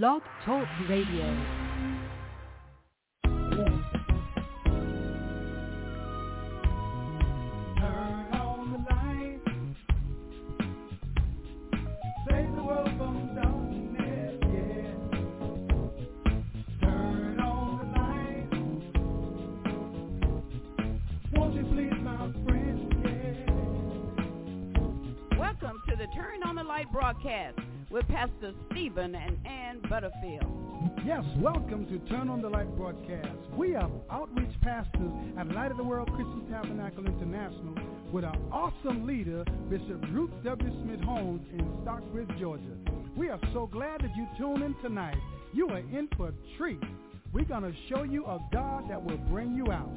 Blog Talk Radio. Turn on the light. Save the world from darkness, yeah. Turn on the light. Won't you please, my friend, yeah. Welcome to the Turn on the Light broadcast with Pastor Stephen and Ann Butterfield. Yes, welcome to Turn on the Light broadcast. We are outreach pastors at Light of the World Christian Tabernacle International with our awesome leader, Bishop Ruth W. Smith Holmes in Stockbridge, Georgia. We are so glad that you tune in tonight. You are in for a treat. We're going to show you a God that will bring you out.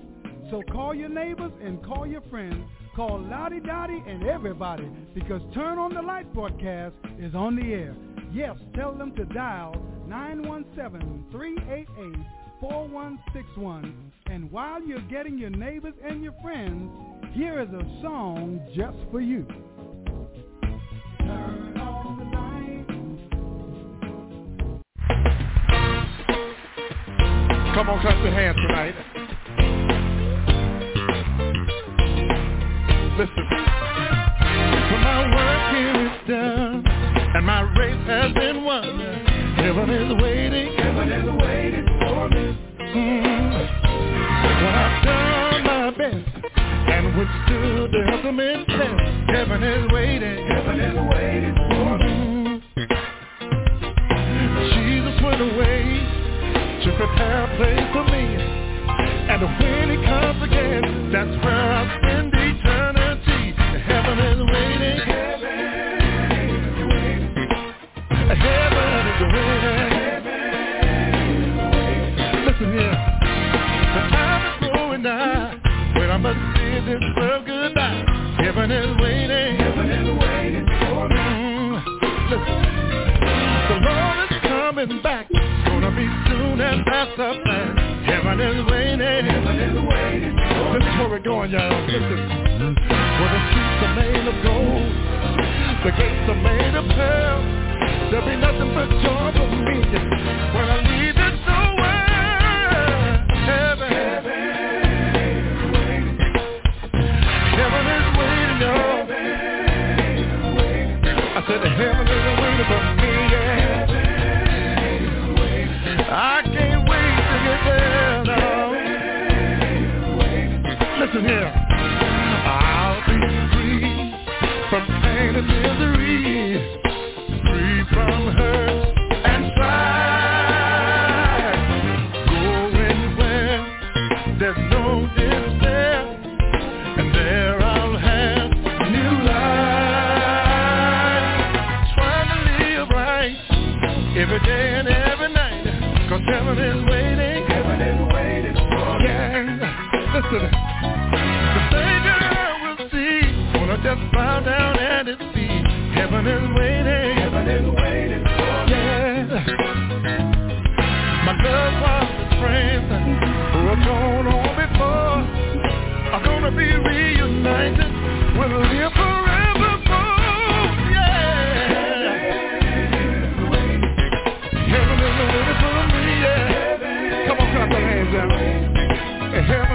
So call your neighbors and call your friends. Call Lottie Dottie and everybody because Turn on the Light broadcast is on the air. Yes, tell them to dial 917-388-4161. And while you're getting your neighbors and your friends, here is a song just for you. Turn on the light. Come on, clap your hands tonight. Listen. For my work here is done, and my race has been won. Heaven is waiting. Heaven is waiting for me. Mm. When I've done my best and withstood the ultimate test, heaven is waiting. Heaven is waiting for me. Jesus went away to prepare a place for me. And when he comes again, that's where I'll spend Heaven is waiting. Listen here. The time is growing nigh when I must see this world goodbye. Heaven is waiting. Heaven is waiting for me. Mm-hmm. Listen. The Lord is coming back. Gonna be soon and past the. Heaven is waiting. Heaven is waiting. This is where we're going, y'all. Listen. Where the streets are made of gold, the gates are made of pearl. There'll be nothing but joy for me when I leave this world. Heaven, heaven is waiting. I said the heaven is waiting for me, yeah. I can't wait to get there. Listen here. I'll be free from pain and misery, heaven is waiting. Heaven is waiting for yeah. Listen. The Savior will see. Gonna just bow down at his feet. Heaven is waiting. Heaven is waiting Yeah. My loved ones and friends Who have gone on before. Are gonna be reunited We'll live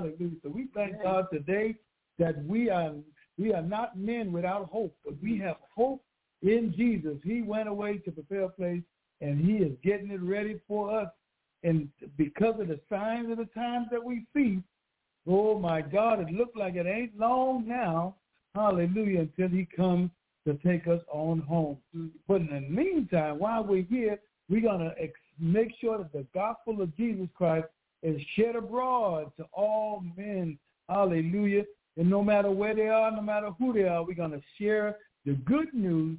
Hallelujah. So we thank God today that we are we are not men without hope, but we have hope in Jesus. He went away to prepare a place and he is getting it ready for us. And because of the signs of the times that we see, Oh my God, it looked like it ain't long now, hallelujah, until he comes to take us on home. Mm-hmm. But in the meantime, while we're here, we're going to ex- make sure that the gospel of Jesus Christ is shed abroad to all men, hallelujah. And no matter where they are, no matter who they are, we're going to share the good news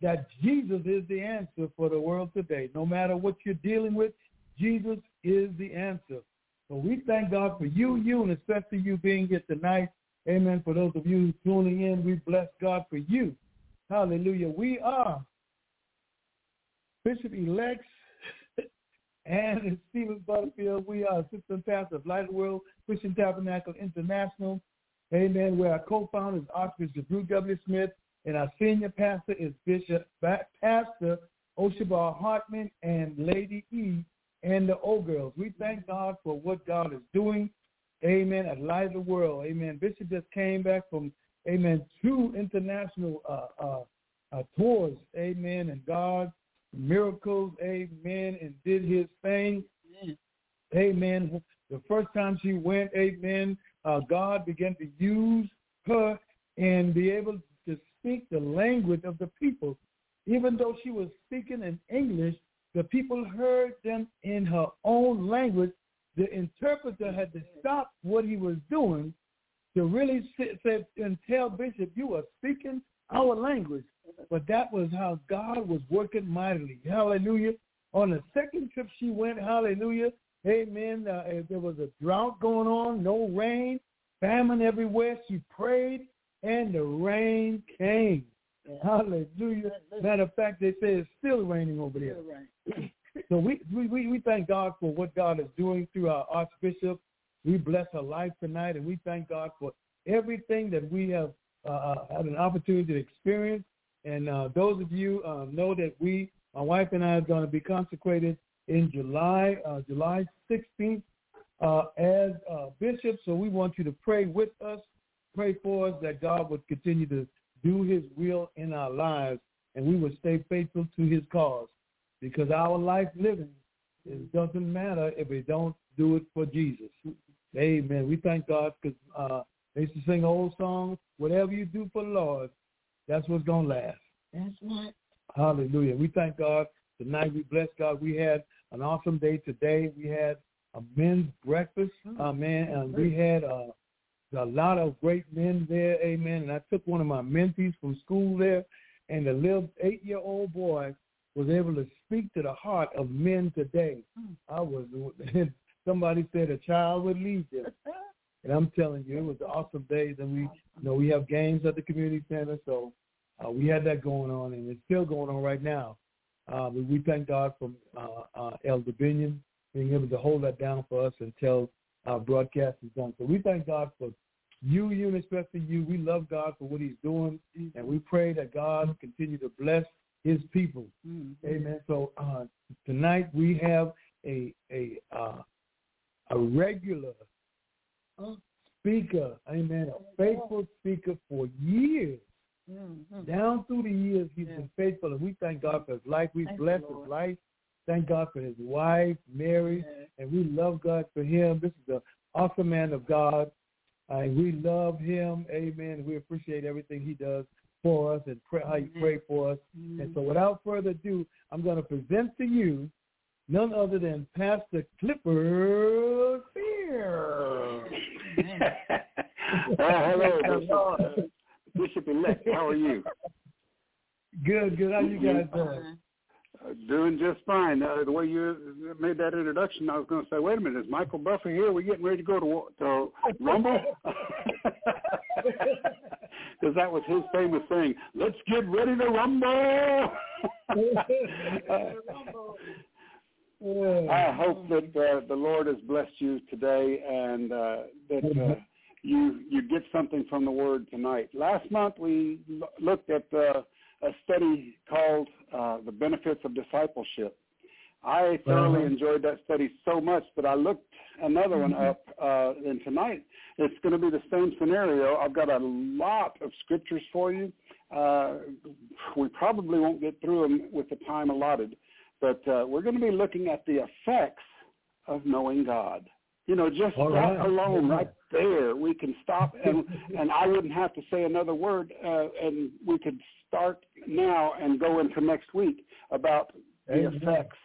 that Jesus is the answer for the world today. No matter what you're dealing with, Jesus is the answer. So we thank God for you, you, and especially you being here tonight. Amen. For those of you tuning in, we bless God for you. Hallelujah. We are Bishop Elects and it's Stephen Butterfield. We are assistant pastor of Light of the World Christian Tabernacle International. Amen. Where our co-founder is Archbishop Ruth W. Smith, and our senior pastor is Bishop Pastor Oshabar Hartman and Lady E and the old girls. We thank God for what God is doing. Amen. At Light of the World. Amen. Bishop just came back from, amen, two international uh, uh, uh, tours. Amen. And God, miracles. Amen. And did his thing. Amen. The first time she went, amen, uh, God began to use her and be able to speak the language of the people. Even though she was speaking in English, the people heard them in her own language. The interpreter had to stop what he was doing to really sit, say and tell Bishop, you are speaking our language. But that was how God was working mightily. Hallelujah. On the second trip she went, hallelujah, amen, uh, there was a drought going on, no rain, famine everywhere. She prayed, and the rain came. Hallelujah. Matter of fact, they say it's still raining over there. So we, we, we, thank God for what God is doing through our Archbishop. We bless her life tonight, and we thank God for everything that we have uh, had an opportunity to experience. And uh, those of you uh, know that we, my wife and I, are going to be consecrated in July, uh, July 16th uh, as uh, bishops. So we want you to pray with us, pray for us that God would continue to do his will in our lives, and we would stay faithful to his cause. Because our life living, it doesn't matter if we don't do it for Jesus. Amen. We thank God because uh, they used to sing old songs, whatever you do for the Lord, that's what's going to last. That's what. Hallelujah. We thank God. Tonight we bless God. We had an awesome day today. We had a men's breakfast, uh, man, and we had uh, a lot of great men there, amen. And I took one of my mentees from school there, and the little eight-year-old boy was able to speak to the heart of men today. I was, somebody said a child would lead them. And I'm telling you, it was an awesome day. And we, you know, we have games at the community center, so uh, we had that going on, and it's still going on right now. Uh, but we thank God for uh, uh, Elder Binion being able to hold that down for us until our broadcast is done. So we thank God for you, you, and especially you. We love God for what he's doing, and we pray that God continue to bless his people. Amen. So uh, tonight we have a a uh, a regular speaker, amen, a faithful speaker for years. Down through the years, he's been faithful, and we thank God for his life. We Thank bless his life. Thank God for his wife, Mary. and we love God for him. This is an awesome man of God. Uh, and we love him. Amen. We appreciate everything he does for us and pray, how you pray for us. Mm-hmm. And so without further ado, I'm going to present to you none other than Pastor Clifford Fair. uh, hello, Bishop elect. How are you? Good, good. How you guys doing? Uh, doing just fine. Uh, the way you made that introduction, I was going to say, wait a minute, is Michael Buffer here? We're getting ready to go to, to Rumble? Because that was his famous thing. Let's get ready to rumble. I hope that uh, the Lord has blessed you today and uh, that uh, you you get something from the Word tonight. Last month we l- looked at uh, a study called uh, "The Benefits of Discipleship." I thoroughly uh-huh. enjoyed that study so much that I looked another one mm-hmm. up, uh, and tonight it's going to be the same scenario. I've got a lot of scriptures for you. Uh, we probably won't get through them with the time allotted, but uh, we're going to be looking at the effects of knowing God. You know, just All that right. alone, right there, we can stop, and and I wouldn't have to say another word, uh, and we could start now and go into next week about the effects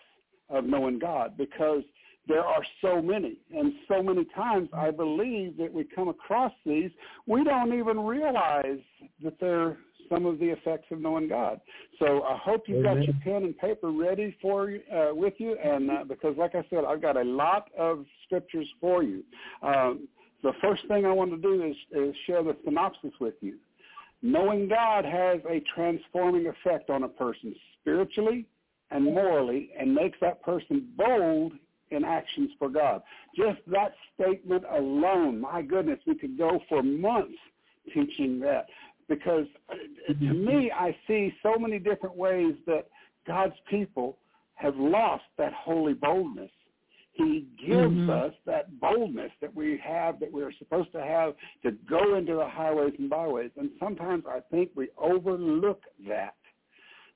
of knowing God, because there are so many, and so many times I believe that we come across these, we don't even realize that they're some of the effects of knowing God. So I hope you've Amen. got your pen and paper ready for uh, with you, and uh, because like I said, I've got a lot of scriptures for you. Um, the first thing I want to do is, is share the synopsis with you. Knowing God has a transforming effect on a person spiritually and morally and makes that person bold in actions for God. Just that statement alone, my goodness, we could go for months teaching that because to me, I see so many different ways that God's people have lost that holy boldness. He gives mm-hmm. us that boldness that we have, that we are supposed to have to go into the highways and byways. And sometimes I think we overlook that.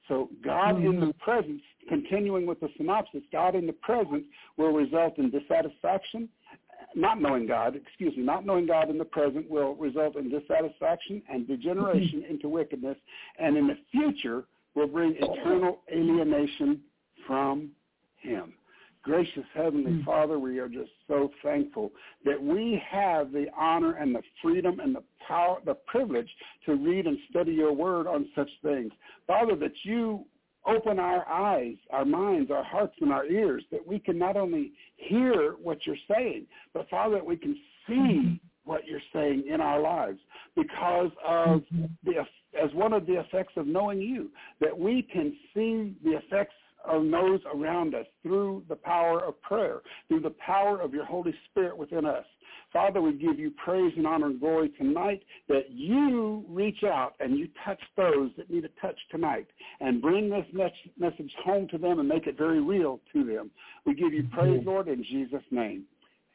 So God mm-hmm. in the presence, continuing with the synopsis, God in the presence will result in dissatisfaction. Not knowing God, excuse me, not knowing God in the present will result in dissatisfaction and degeneration mm-hmm. into wickedness, and in the future will bring eternal alienation from Him. Gracious Heavenly mm. Father, we are just so thankful that we have the honor and the freedom and the power, the privilege to read and study your word on such things. Father, that you open our eyes, our minds, our hearts, and our ears, that we can not only hear what you're saying, but Father, that we can see what you're saying in our lives because of the as one of the effects of knowing you, that we can see the effects of those around us through the power of prayer, through the power of your Holy Spirit within us. Father, we give you praise and honor and glory tonight that you reach out and you touch those that need a touch tonight and bring this message home to them and make it very real to them. We give you praise, Lord, in Jesus' name.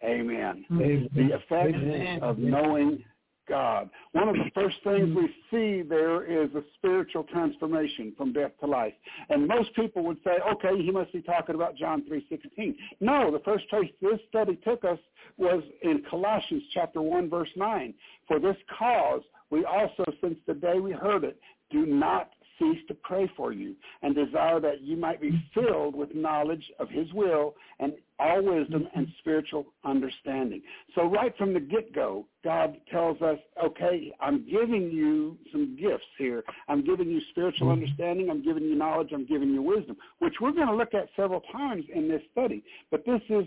Amen. Amen. The effect Amen. of knowing God. One of the first things we see there is a spiritual transformation from death to life. And most people would say, okay, he must be talking about John 3.16. No, the first place this study took us was in Colossians chapter 1, verse 9. For this cause, we also, since the day we heard it, do not cease to pray for you and desire that you might be filled with knowledge of his will and all wisdom and spiritual understanding. So right from the get-go, God tells us, okay, I'm giving you some gifts here. I'm giving you spiritual mm-hmm. understanding. I'm giving you knowledge. I'm giving you wisdom, which we're going to look at several times in this study. But this is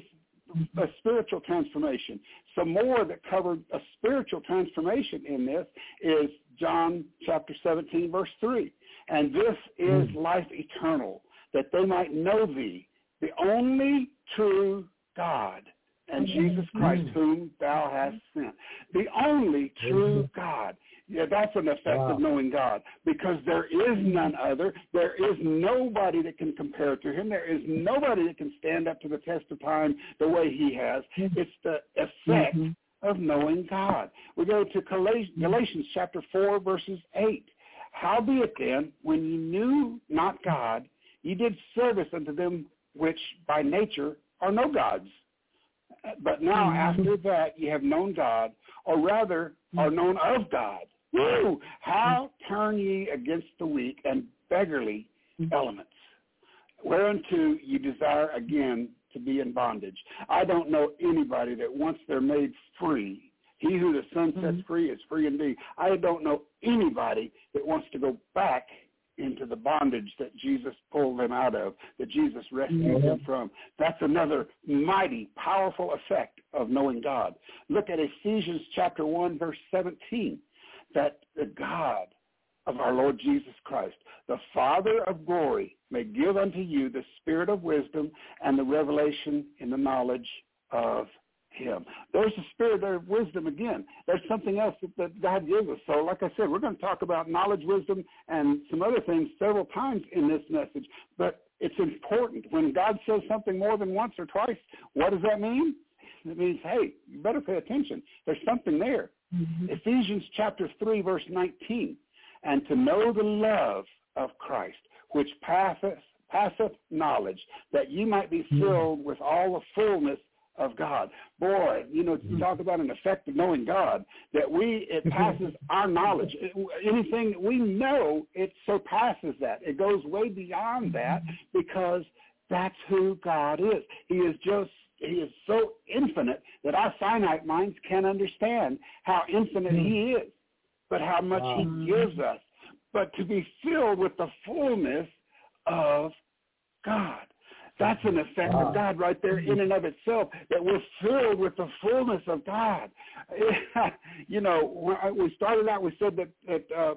a spiritual transformation. Some more that covered a spiritual transformation in this is John chapter 17, verse 3. And this is mm. life eternal, that they might know thee, the only true God, and mm-hmm. Jesus Christ, mm. whom thou hast sent. The only true mm-hmm. God. Yeah, that's an effect wow. of knowing God because there is none other. There is nobody that can compare to him. There is nobody that can stand up to the test of time the way he has. Mm-hmm. It's the effect mm-hmm. of knowing God. We go to Galatians chapter 4, verses 8. Howbeit then, when ye knew not God, ye did service unto them which by nature are no gods. But now mm-hmm. after that ye have known God, or rather are mm-hmm. known of God. Woo! How turn ye against the weak and beggarly mm-hmm. elements, whereunto you desire again to be in bondage. I don't know anybody that once they're made free, he who the Son sets mm-hmm. free is free indeed. I don't know anybody that wants to go back into the bondage that Jesus pulled them out of, that Jesus rescued them from. That's another mighty, powerful effect of knowing God. Look at Ephesians chapter 1, verse 17, that the God of our Lord Jesus Christ, the Father of glory, may give unto you the spirit of wisdom and the revelation in the knowledge of him. There's the spirit of wisdom again. There's something else that, that God gives us. So like I said, we're going to talk about knowledge, wisdom, and some other things several times in this message. But it's important. When God says something more than once or twice, what does that mean? It means, hey, you better pay attention. There's something there. Mm-hmm. Ephesians chapter 3, verse 19. And to know the love of Christ, which passeth, passeth knowledge, that you might be mm-hmm. filled with all the fullness of God. Boy, you know, you hmm. talk about an effect of knowing God, that we, it passes our knowledge. Anything we know, it surpasses that. It goes way beyond that because that's who God is. He is just, he is so infinite that our finite minds can't understand how infinite hmm. he is, but how much he gives us. But to be filled with the fullness of God. That's an effect of God right there in and of itself, that we're filled with the fullness of God. you know, we started out, we said that, that uh,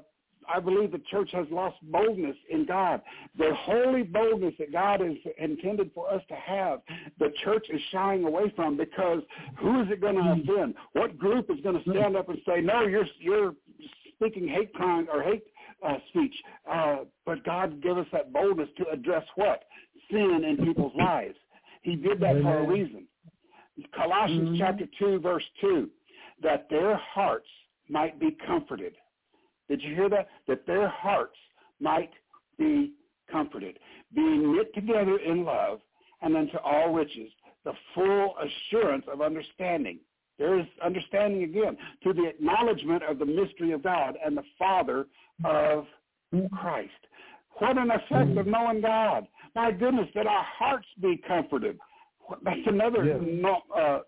I believe the church has lost boldness in God. The holy boldness that God has intended for us to have, the church is shying away from because who is it going to offend? What group is going to stand up and say, no, you're, you're speaking hate crime or hate uh, speech? Uh, but God give us that boldness to address what? Sin in people's lives. He did that for a reason. Colossians mm-hmm. chapter 2, verse 2, that their hearts might be comforted. Did you hear that? That their hearts might be comforted, being knit together in love, and unto all riches, the full assurance of understanding. There is understanding again, to the acknowledgement of the mystery of God and the Father of Christ. What an effect of knowing God. My goodness, that our hearts be comforted. That's another yes. no, uh,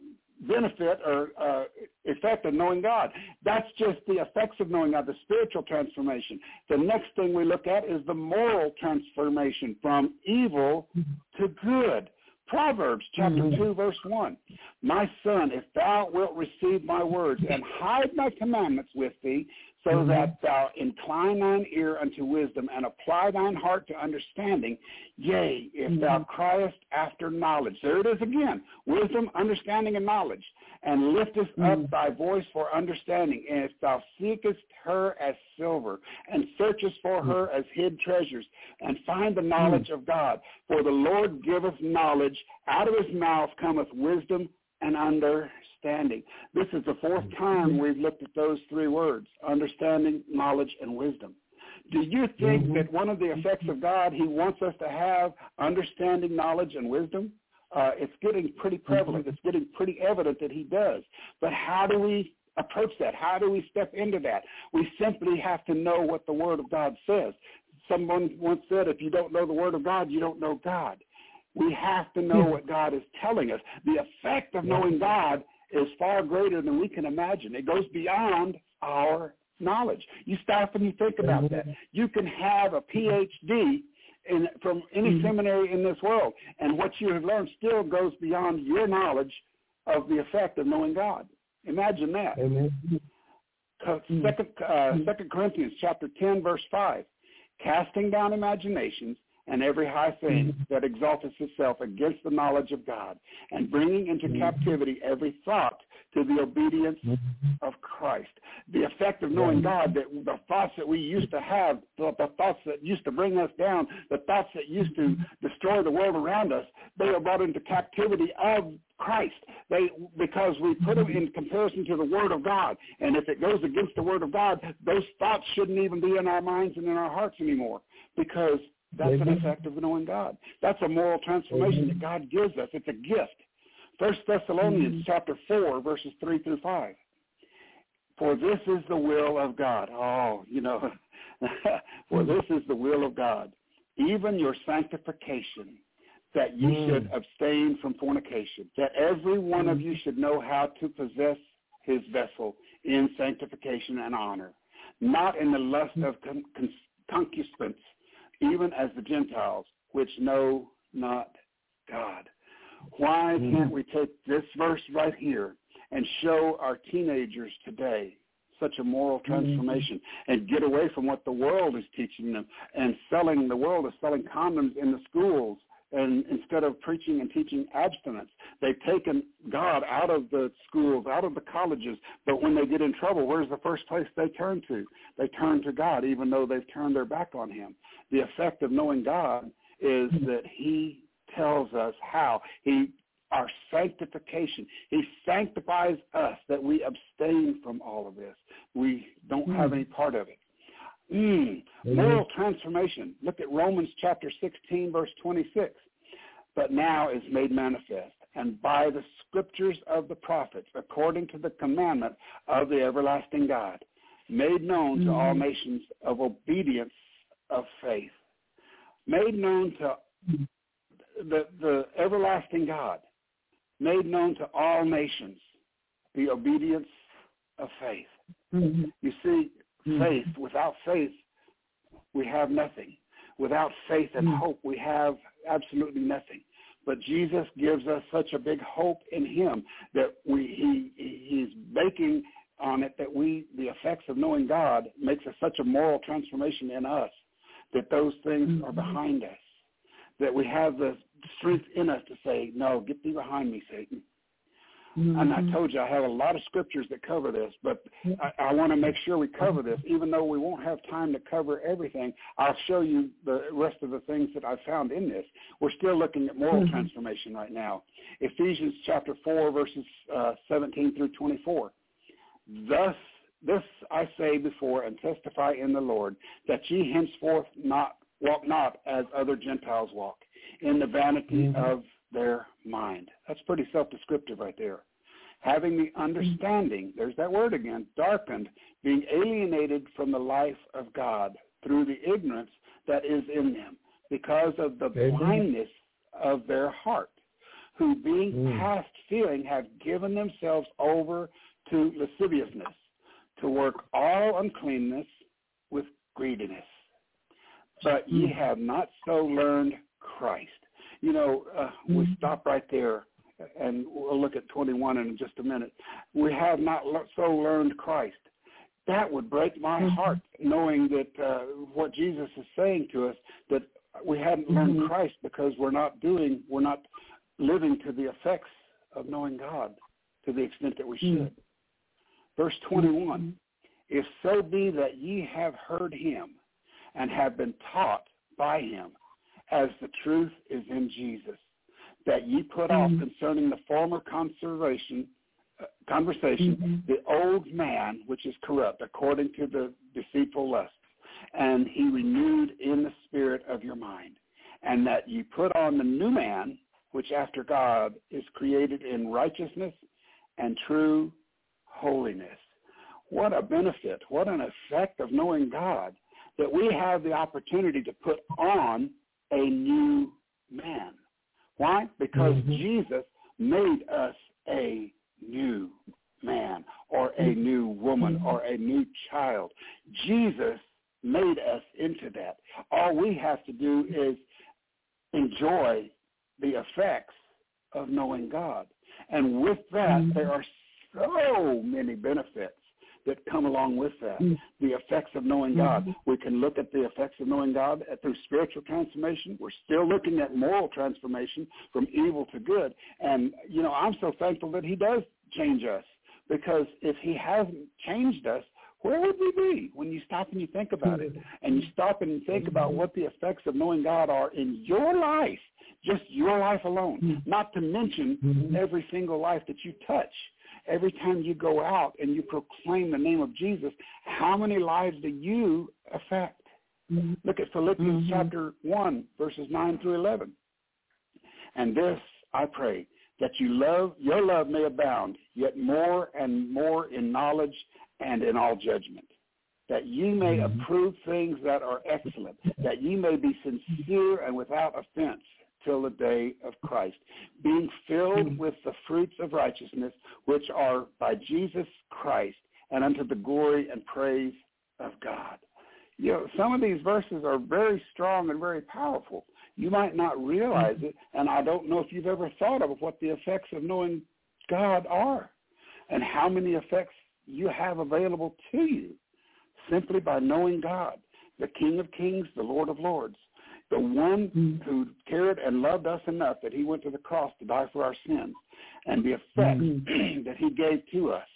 benefit or uh, effect of knowing God. That's just the effects of knowing God, the spiritual transformation. The next thing we look at is the moral transformation from evil to good. Proverbs chapter mm-hmm. 2, verse 1. My son, if thou wilt receive my words and hide my commandments with thee, so mm-hmm. that thou incline thine ear unto wisdom and apply thine heart to understanding. Yea, if mm-hmm. thou criest after knowledge. There it is again. Wisdom, understanding, and knowledge. And liftest mm-hmm. up thy voice for understanding. And if thou seekest her as silver and searchest for mm-hmm. her as hid treasures and find the knowledge mm-hmm. of God. For the Lord giveth knowledge. Out of his mouth cometh wisdom and understanding understanding. This is the fourth time we've looked at those three words, understanding, knowledge, and wisdom. Do you think mm-hmm. that one of the effects of God, he wants us to have understanding, knowledge, and wisdom? Uh, it's getting pretty prevalent. Mm-hmm. It's getting pretty evident that he does. But how do we approach that? How do we step into that? We simply have to know what the Word of God says. Someone once said, if you don't know the Word of God, you don't know God. We have to know what God is telling us. The effect of knowing God is far greater than we can imagine. It goes beyond our knowledge. You stop and you think about that. You can have a PhD in, from any mm-hmm. seminary in this world, and what you have learned still goes beyond your knowledge of the effect of knowing God. Imagine that. Amen. Second, uh, Second Corinthians chapter 10, verse 5. Casting down imaginations and every high thing mm-hmm. that exalteth itself against the knowledge of God, and bringing into mm-hmm. captivity every thought to the obedience mm-hmm. of Christ. The effect of knowing God, that the thoughts that we used to have, the, the thoughts that used to bring us down, the thoughts that used to destroy the world around us, they are brought into captivity of Christ. They because we put them in comparison to the Word of God, and if it goes against the Word of God, those thoughts shouldn't even be in our minds and in our hearts anymore, because that's Amen. an effect of knowing God. That's a moral transformation Amen. that God gives us. It's a gift First Thessalonians mm-hmm. chapter 4, verses 3 through 5. For this is the will of God. Oh, you know, for this is the will of God, even your sanctification, that you mm. should abstain from fornication, that every one of you should know how to possess his vessel in sanctification and honor, not in the lust of con- con- concupiscence, even as the Gentiles, which know not God. Why mm. can't we take this verse right here and show our teenagers today such a moral mm-hmm. transformation and get away from what the world is teaching them and selling the world is selling condoms in the schools and instead of preaching and teaching abstinence they've taken god out of the schools out of the colleges but when they get in trouble where's the first place they turn to they turn to god even though they've turned their back on him the effect of knowing god is that he tells us how he our sanctification. He sanctifies us that we abstain from all of this. We don't have hmm. any part of it. Mm. Moral transformation. Look at Romans chapter 16, verse 26. But now is made manifest, and by the scriptures of the prophets, according to the commandment of the everlasting God, made known to all nations of obedience of faith. Made known to the, the everlasting God made known to all nations the obedience of faith. Mm-hmm. You see, mm-hmm. faith, without faith, we have nothing. Without faith and mm-hmm. hope, we have absolutely nothing. But Jesus gives us such a big hope in him that we he he's making on it that we the effects of knowing God makes us such a moral transformation in us that those things are mm-hmm. behind us. That we have the strength in us to say, no, get thee behind me, Satan. Mm-hmm. And I mm-hmm. told you I have a lot of scriptures that cover this, but I, I want to make sure we cover this, even though we won't have time to cover everything. I'll show you the rest of the things that I found in this. We're still looking at moral mm-hmm. transformation right now. Ephesians chapter 4, verses uh, 17 through 24. Thus, this I say before and testify in the Lord, that ye henceforth not walk not as other Gentiles walk in the vanity mm-hmm. of their mind. That's pretty self-descriptive right there. Having the understanding, there's that word again, darkened, being alienated from the life of God through the ignorance that is in them because of the Amen. blindness of their heart, who being mm. past feeling have given themselves over to lasciviousness, to work all uncleanness with greediness. But ye mm. have not so learned Christ. You know, uh, we mm-hmm. stop right there, and we'll look at 21 in just a minute. We have not so learned Christ. That would break my mm-hmm. heart, knowing that uh, what Jesus is saying to us, that we haven't mm-hmm. learned Christ because we're not doing, we're not living to the effects of knowing God to the extent that we should. Mm-hmm. Verse 21, if so be that ye have heard him and have been taught by him, as the truth is in Jesus, that ye put mm-hmm. off concerning the former conservation, uh, conversation, mm-hmm. the old man which is corrupt according to the deceitful lusts, and he renewed in the spirit of your mind, and that ye put on the new man which after God is created in righteousness and true holiness. What a benefit, what an effect of knowing God that we have the opportunity to put on a new man. Why? Because mm-hmm. Jesus made us a new man or a mm-hmm. new woman mm-hmm. or a new child. Jesus made us into that. All we have to do is enjoy the effects of knowing God. And with that, mm-hmm. there are so many benefits that come along with that. Mm. The effects of knowing God. Mm-hmm. We can look at the effects of knowing God through spiritual transformation. We're still looking at moral transformation from evil to good. And, you know, I'm so thankful that he does change us because if he hasn't changed us, where would we be when you stop and you think about it and you stop and think about mm-hmm. what the effects of knowing God are in your life, just your life alone, mm-hmm. not to mention mm-hmm. every single life that you touch every time you go out and you proclaim the name of Jesus, how many lives do you affect? Mm-hmm. Look at Philippians mm-hmm. chapter 1, verses 9 through 11. And this I pray, that you love your love may abound, yet more and more in knowledge and in all judgment. That ye may Mhm. approve things that are excellent, that ye may be sincere and without offense till the day of Christ, being filled Mhm. with the fruits of righteousness, which are by Jesus Christ, and unto the glory and praise of God. You know, some of these verses are very strong and very powerful. You might not realize it, and I don't know if you've ever thought of what the effects of knowing God are and how many effects you have available to you simply by knowing God, the King of Kings, the Lord of Lords, the one Mhm. who cared and loved us enough that he went to the cross to die for our sins, and the effect Mhm. that he gave to us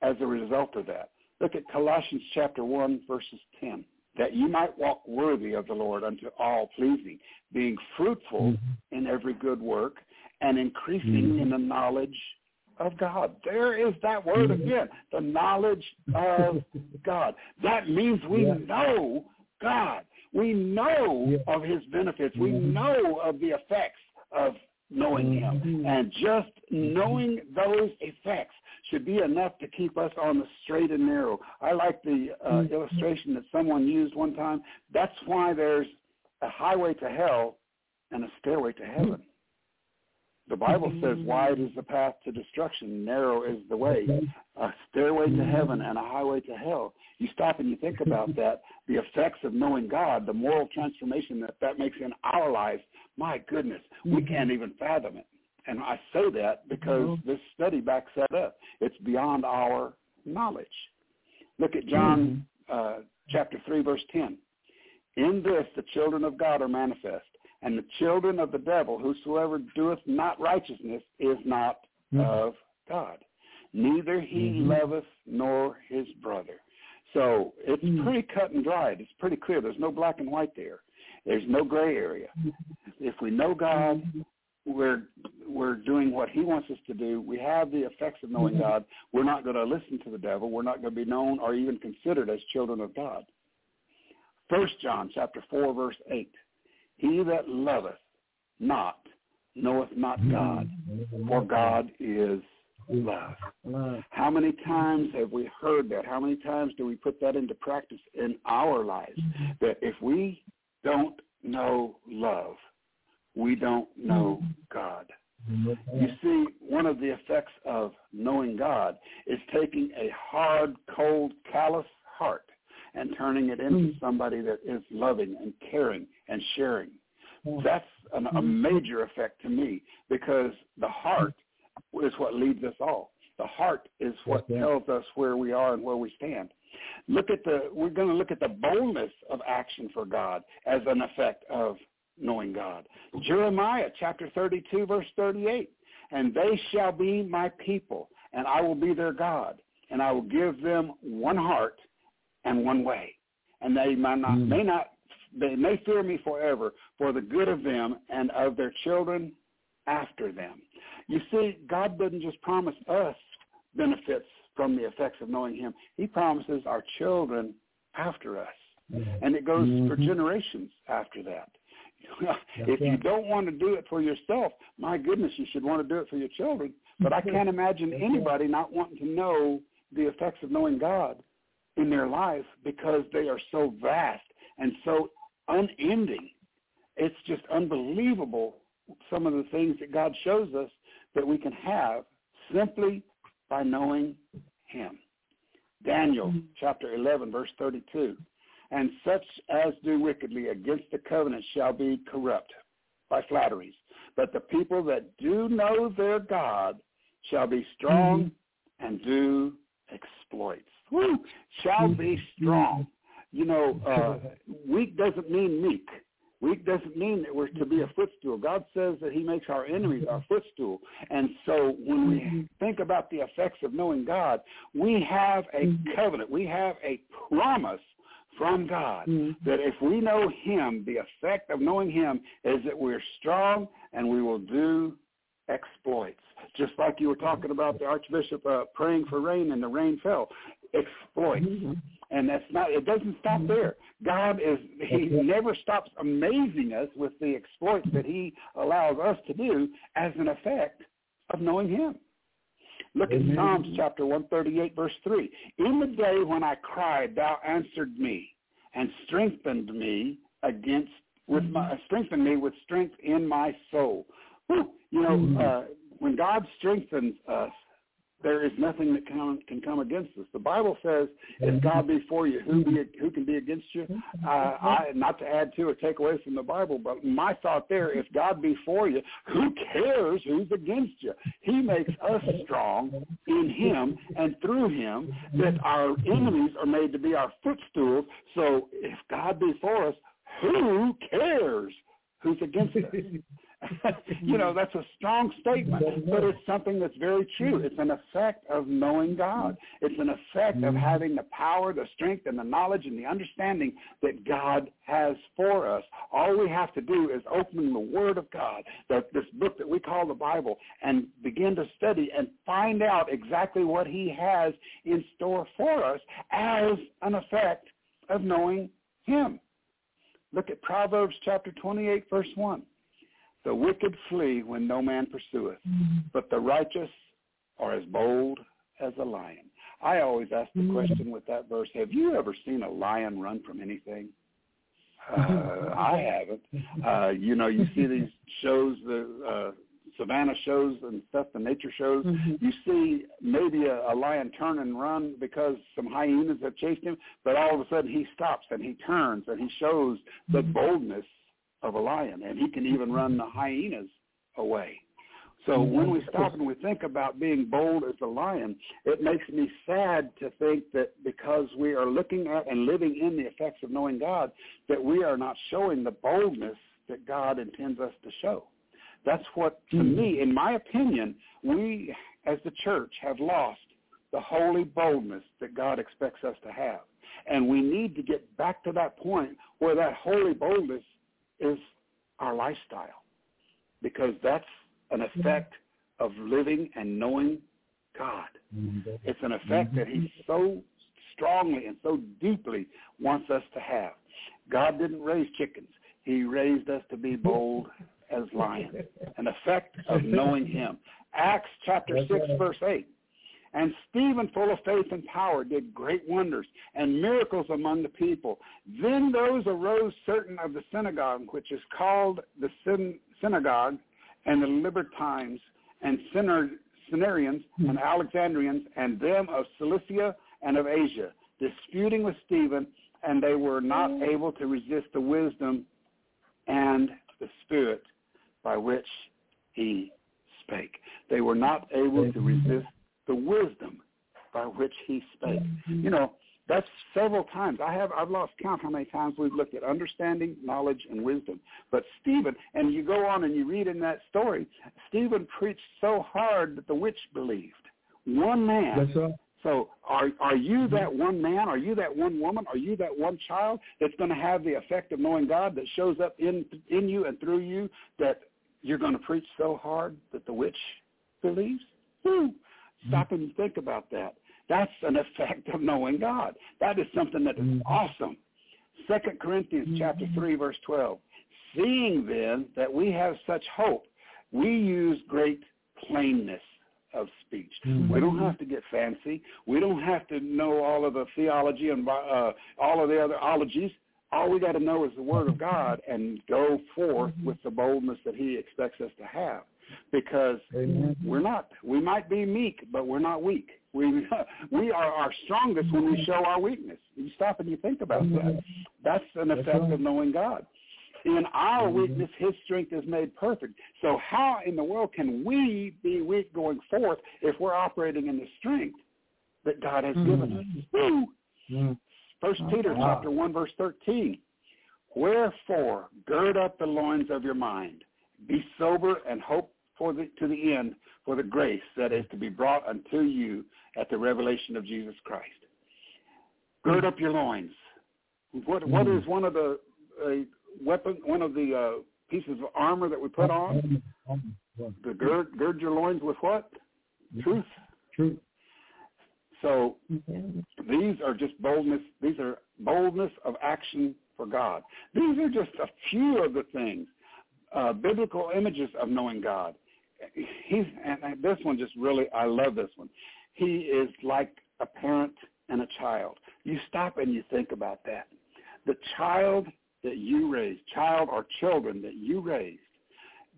as a result of that. Look at Colossians chapter 1, verses 10. That you might walk worthy of the Lord unto all pleasing, being fruitful Mhm. in every good work and increasing Mhm. in the knowledge of God. There is that word Mhm. again, the knowledge of God. That means we Yeah. know God. We know Yeah. of his benefits. We Mhm. know of the effects of knowing him. Mhm. And just knowing those effects should be enough to keep us on the straight and narrow. I like the uh, illustration that someone used one time. That's why there's a highway to hell and a stairway to heaven. The Bible says wide is the path to destruction, narrow is the way, a stairway to heaven and a highway to hell. You stop and you think about that, the effects of knowing God, the moral transformation that that makes in our lives, my goodness, we Mhm. can't even fathom it. And I say that because this study backs that up. It's beyond our knowledge. Look at John uh, chapter 3, verse 10. In this the children of God are manifest, and the children of the devil, whosoever doeth not righteousness, is not Mhm. of God. Neither he Mhm. loveth nor his brother. So it's Mhm. pretty cut and dried. It's pretty clear. There's no black and white there. There's no gray area. If we know God, we're we're doing what he wants us to do. We have the effects of knowing Mhm. God. We're not going to listen to the devil. We're not going to be known or even considered as children of God. First John chapter four verse eight. He that loveth not knoweth not hmm. God, for God is love. How many times have we heard that? How many times do we put that into practice in our lives? Hmm. That if we don't know love, we don't know hmm. God. You see, one of the effects of knowing God is taking a hard, cold, callous heart and turning it into Mm. somebody that is loving and caring and sharing. Yeah. That's an, a major effect to me because the heart is what leads us all. The heart is what Yeah. tells us where we are and where we stand. Look at the we're going to look at the boldness of action for God as an effect of knowing God. Jeremiah chapter 32 verse 38. And they shall be my people, and I will be their God, and I will give them one heart and one way. And they may not, Mm. may not they may fear me forever for the good of them and of their children after them. You see, God doesn't just promise us benefits from the effects of knowing him. He promises our children after us. And it goes for Mhm. generations after that. if you don't want to do it for yourself, my goodness, you should want to do it for your children. But I can't imagine anybody not wanting to know the effects of knowing God in their life because they are so vast and so unending. It's just unbelievable some of the things that God shows us that we can have simply by knowing him. Daniel mm-hmm. chapter 11 verse 32. And such as do wickedly against the covenant shall be corrupt by flatteries. But the people that do know their God shall be strong mm-hmm. and do exploits. Woo! Shall be mm-hmm. strong. Mm-hmm. You know, uh, weak doesn't mean meek. Weak doesn't mean that we're to be a footstool. God says that he makes our enemies our mm-hmm. footstool. And so when we think about the effects of knowing God, we have a covenant. We have a promise from God that if we know him, the effect of knowing him is that we're strong and we will do exploits. Just like you were talking about the Archbishop uh, praying for rain and the rain fell. Exploits. And that's not, it doesn't stop there. God is, he never stops amazing us with the exploits that he allows us to do as an effect of knowing him. Look Amen. at Psalms chapter 138, verse 3. In the day when I cried, thou answered me and strengthened me against with my mm-hmm. strengthened me with strength in my soul. Whew. You know, mm-hmm. uh, when God strengthens us, there is nothing that can, can come against us. The Bible says, "If God be for you, who be who can be against you?" Uh, I, not to add to or take away from the Bible, but my thought there: if God be for you, who cares who's against you? He makes us strong in Him and through Him, that our enemies are made to be our footstools. So, if God be for us, who cares who's against us? you know, that's a strong statement, but it's something that's very true. It's an effect of knowing God. It's an effect of mm-hmm. having the power, the strength, and the knowledge and the understanding that God has for us. All we have to do is open the Word of God, the, this book that we call the Bible, and begin to study and find out exactly what he has in store for us as an effect of knowing him. Look at Proverbs chapter 28, verse 1. The wicked flee when no man pursueth, mm-hmm. but the righteous are as bold as a lion. I always ask the mm-hmm. question with that verse, have you ever seen a lion run from anything? Uh, I haven't. Uh, you know, you see these shows, the uh, savannah shows and stuff, the nature shows. Mm-hmm. You see maybe a, a lion turn and run because some hyenas have chased him, but all of a sudden he stops and he turns and he shows the mm-hmm. boldness of a lion, and he can even run the hyenas away. So when we stop and we think about being bold as a lion, it makes me sad to think that because we are looking at and living in the effects of knowing God, that we are not showing the boldness that God intends us to show. That's what, to mm-hmm. me, in my opinion, we as the church have lost the holy boldness that God expects us to have. And we need to get back to that point where that holy boldness is our lifestyle because that's an mm-hmm. effect of living and knowing God. Mm-hmm. It's an effect that he so strongly and so deeply wants us to have. God didn't raise chickens. He raised us to be bold as lions, an effect of knowing him. Acts chapter 6, verse 8. And Stephen, full of faith and power, did great wonders and miracles among the people. Then those arose certain of the synagogue, which is called the syn- synagogue, and the Libertines, and Cyrenians, hmm. and Alexandrians, and them of Cilicia and of Asia, disputing with Stephen, and they were not hmm. able to resist the wisdom and the spirit by which he spake. They were not able to hmm. resist the wisdom by which he spake. Mm-hmm. You know, that's several times. I have I've lost count how many times we've looked at understanding, knowledge, and wisdom. But Stephen, and you go on and you read in that story, Stephen preached so hard that the witch believed. One man. That's right. So are are you that one man? Are you that one woman? Are you that one child that's going to have the effect of knowing God that shows up in in you and through you that you're going to preach so hard that the witch believes? Woo. Stop and think about that. That's an effect of knowing God. That is something that is mm-hmm. awesome. Second Corinthians mm-hmm. chapter 3, verse 12. Seeing then that we have such hope, we use great plainness of speech. Mm-hmm. We don't have to get fancy. We don't have to know all of the theology and uh, all of the other ologies. All we got to know is the Word of God and go forth with the boldness that He expects us to have because Amen. we're not. We might be meek, but we're not weak. We we are our strongest when we show our weakness. You stop and you think about that. That's an effect of knowing God. In our weakness, His strength is made perfect. So how in the world can we be weak going forth if we're operating in the strength that God has given us? Woo! First Peter chapter one verse thirteen. Wherefore gird up the loins of your mind, be sober and hope for the, to the end for the grace that is to be brought unto you at the revelation of Jesus Christ. Gird up your loins. What what is one of the uh, weapon? One of the uh, pieces of armor that we put on? The gird gird your loins with what? Truth. Truth. So these are just boldness. These are boldness of action for God. These are just a few of the things, uh, biblical images of knowing God he's and this one just really I love this one. He is like a parent and a child. You stop and you think about that. The child that you raised, child or children that you raised,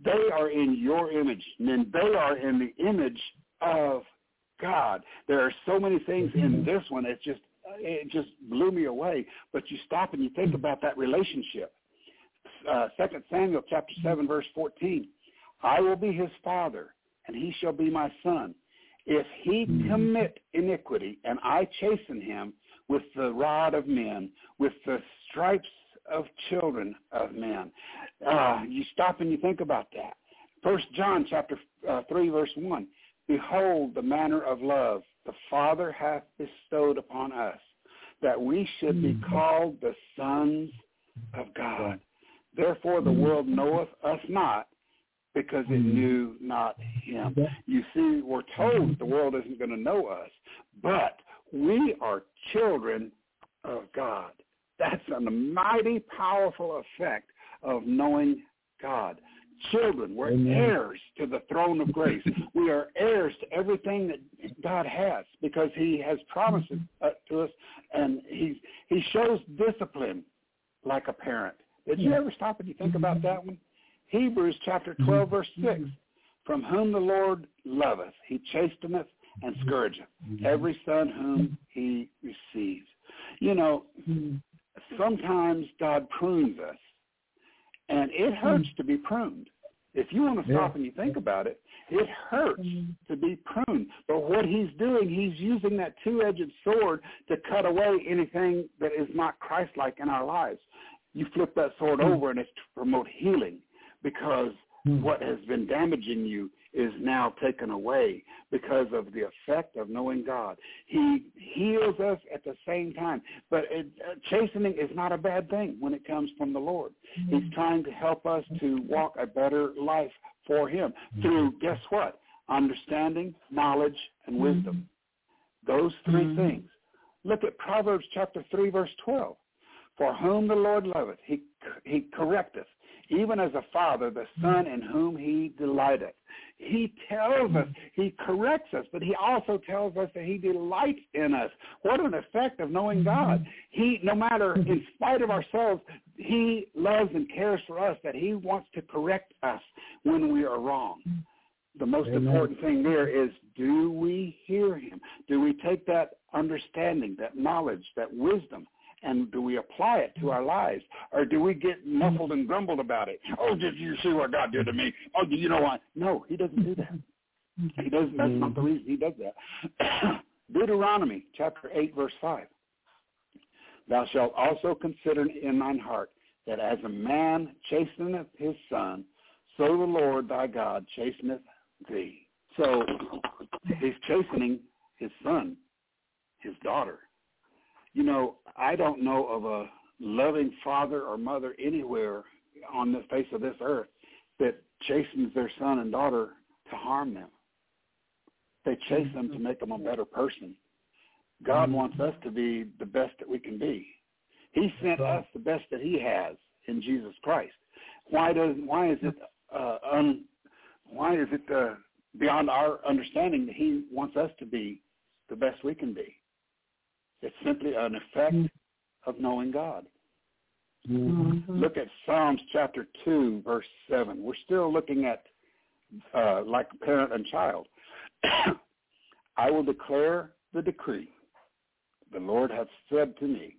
they are in your image, and they are in the image of God. There are so many things in mm-hmm. this one. It just it just blew me away. But you stop and you think about that relationship. Uh, Second uh, Samuel chapter seven verse fourteen. I will be his father, and he shall be my son. If he mm-hmm. commit iniquity, and I chasten him with the rod of men, with the stripes of children of men. Uh, you stop and you think about that. First John chapter uh, 3 verse 1. Behold the manner of love the Father hath bestowed upon us, that we should be mm-hmm. called the sons of God. Therefore the world knoweth us not, because it mm-hmm. knew not him. You see, we're told the world isn't going to know us, but we are children of God. That's a mighty powerful effect of knowing God. Children, we're Amen. heirs to the throne of grace. we are heirs to everything that God has because he has promised it uh, to us and he, he shows discipline like a parent. Did you ever stop and you think about mm-hmm. that one? Hebrews chapter mm-hmm. 12, verse 6. Mm-hmm. From whom the Lord loveth, he chasteneth and scourgeth every son whom he receives. You know, sometimes God prunes us, and it hurts to be pruned. If you want to stop yeah. and you think about it, it hurts to be pruned. But what he's doing, he's using that two-edged sword to cut away anything that is not Christ-like in our lives. You flip that sword over and it's to promote healing because hmm. what has been damaging you is now taken away because of the effect of knowing God. He heals us at the same time. But it, uh, chastening is not a bad thing when it comes from the Lord. Mm-hmm. He's trying to help us to walk a better life for him mm-hmm. through, guess what? Understanding, knowledge, and mm-hmm. wisdom. Those 3 mm-hmm. things. Look at Proverbs chapter 3, verse 12. For whom the Lord loveth, he, he correcteth, even as a father the son in whom he delighteth. He tells us, he corrects us, but he also tells us that he delights in us. What an effect of knowing God. He, no matter, in spite of ourselves, he loves and cares for us, that he wants to correct us when we are wrong. The most Amen. important thing there is, do we hear him? Do we take that understanding, that knowledge, that wisdom, and do we apply it to our lives? Or do we get muffled and grumbled about it? Oh did you see what god did to me? Oh do you know what no he doesn't do that. He doesn't that's not the reason he does that. Deuteronomy chapter 8 verse 5 thou shalt also consider in thine heart that as a man chasteneth his son so the lord thy god chasteneth thee. So he's chastening his son his daughter you know, I don't know of a loving father or mother anywhere on the face of this earth that chastens their son and daughter to harm them. They chase them to make them a better person. God mm-hmm. wants us to be the best that we can be. He sent us the best that He has in Jesus Christ. Why does why is it uh, un, why is it uh, beyond our understanding that He wants us to be the best we can be? It's simply an effect mm-hmm. of knowing God. Mm-hmm. Look at Psalms chapter 2, verse 7. We're still looking at uh, like parent and child. I will declare the decree. The Lord hath said to me,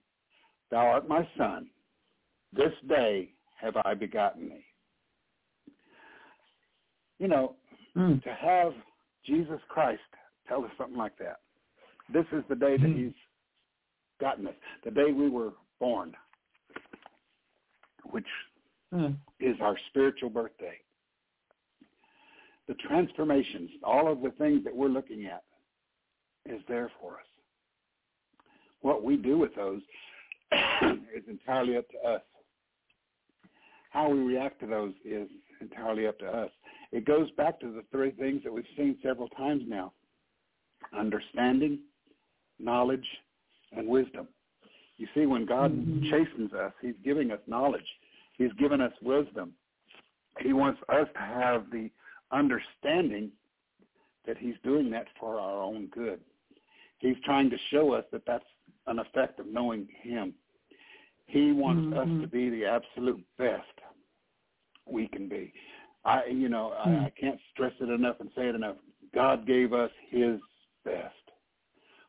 Thou art my son. This day have I begotten thee. You know, mm. to have Jesus Christ tell us something like that. This is the day that mm. he's gotten us. The day we were born, which mm. is our spiritual birthday. The transformations, all of the things that we're looking at is there for us. What we do with those is entirely up to us. How we react to those is entirely up to us. It goes back to the three things that we've seen several times now. Understanding, knowledge, and wisdom. You see, when God mm-hmm. chastens us, he's giving us knowledge. He's given us wisdom. He wants us to have the understanding that he's doing that for our own good. He's trying to show us that that's an effect of knowing him. He wants Mm-hmm. us to be the absolute best we can be. I, you know, I, Mm. I can't stress it enough and say it enough. God gave us His best.